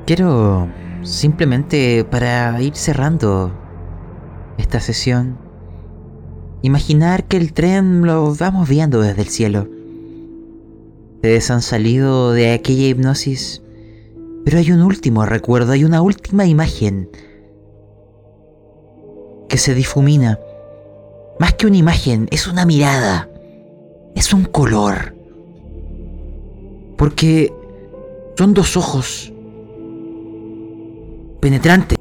Quiero simplemente para ir cerrando esta sesión Imaginar que el tren lo vamos viendo desde el cielo. Ustedes han salido de aquella hipnosis, pero hay un último recuerdo, hay una última imagen que se difumina. Más que una imagen, es una mirada, es un color. Porque son dos ojos penetrantes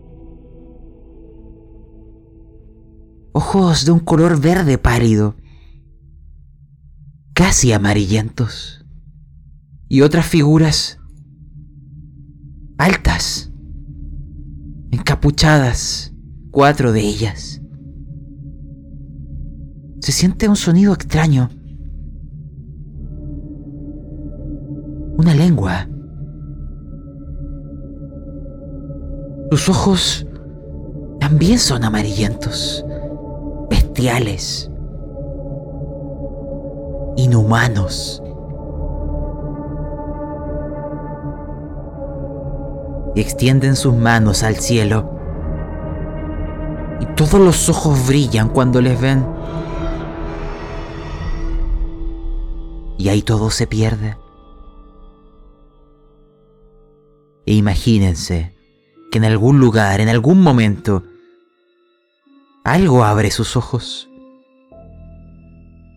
ojos de un color verde pálido, casi amarillentos, y otras figuras altas, encapuchadas, cuatro de ellas. Se siente un sonido extraño. Una lengua. Sus ojos también son amarillentos bestiales, inhumanos. Y extienden sus manos al cielo. Y todos los ojos brillan cuando les ven. Y ahí todo se pierde. E imagínense que en algún lugar, en algún momento, algo abre sus ojos.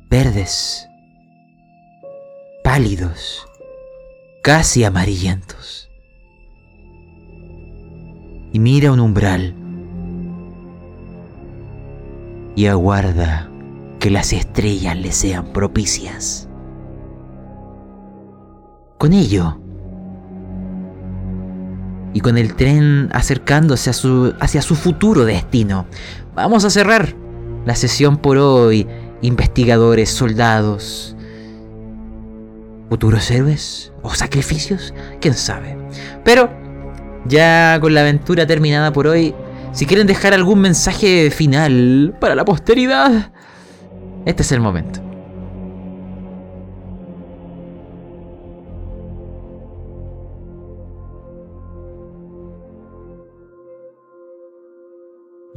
Verdes, pálidos, casi amarillentos. Y mira un umbral y aguarda que las estrellas le sean propicias. Con ello, y con el tren acercándose a su, hacia su futuro destino, Vamos a cerrar la sesión por hoy. Investigadores, soldados, futuros héroes o sacrificios, quién sabe. Pero ya con la aventura terminada por hoy, si quieren dejar algún mensaje final para la posteridad, este es el momento.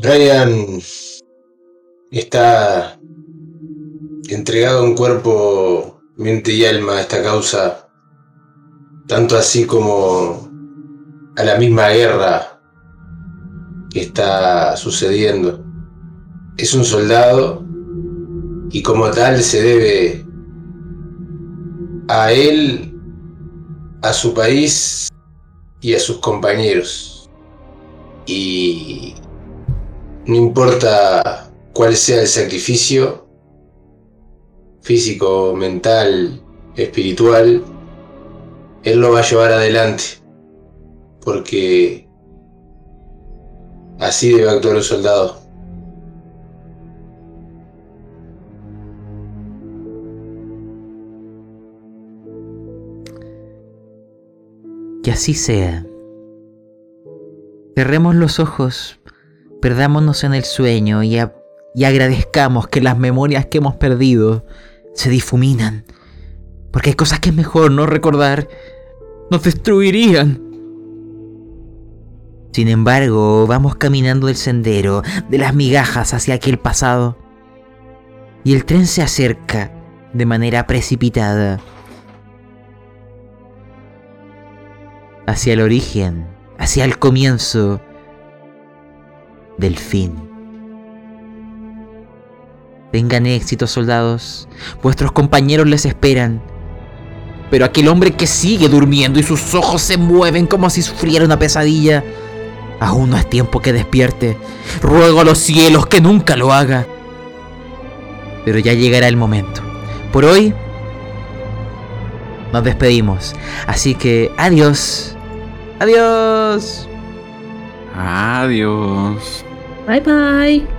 Ryan está entregado en cuerpo, mente y alma a esta causa, tanto así como a la misma guerra que está sucediendo. Es un soldado y como tal se debe a él, a su país y a sus compañeros. Y no importa cuál sea el sacrificio, físico, mental, espiritual, él lo va a llevar adelante. Porque así debe actuar un soldado. Que así sea. Cerremos los ojos, perdámonos en el sueño y, agradezcamos que las memorias que hemos perdido se difuminan. Porque hay cosas que es mejor no recordar. Nos destruirían. Sin embargo, vamos caminando el sendero de las migajas hacia aquel pasado. Y el tren se acerca de manera precipitada. Hacia el origen, hacia el comienzo del fin. Tengan éxito, soldados. Vuestros compañeros les esperan. Pero aquel hombre que sigue durmiendo y sus ojos se mueven como si sufriera una pesadilla, aún no es tiempo que despierte. Ruego a los cielos que nunca lo haga. Pero ya llegará el momento. Por hoy nos despedimos. Así que adiós. Adiós. Adiós. 拜拜。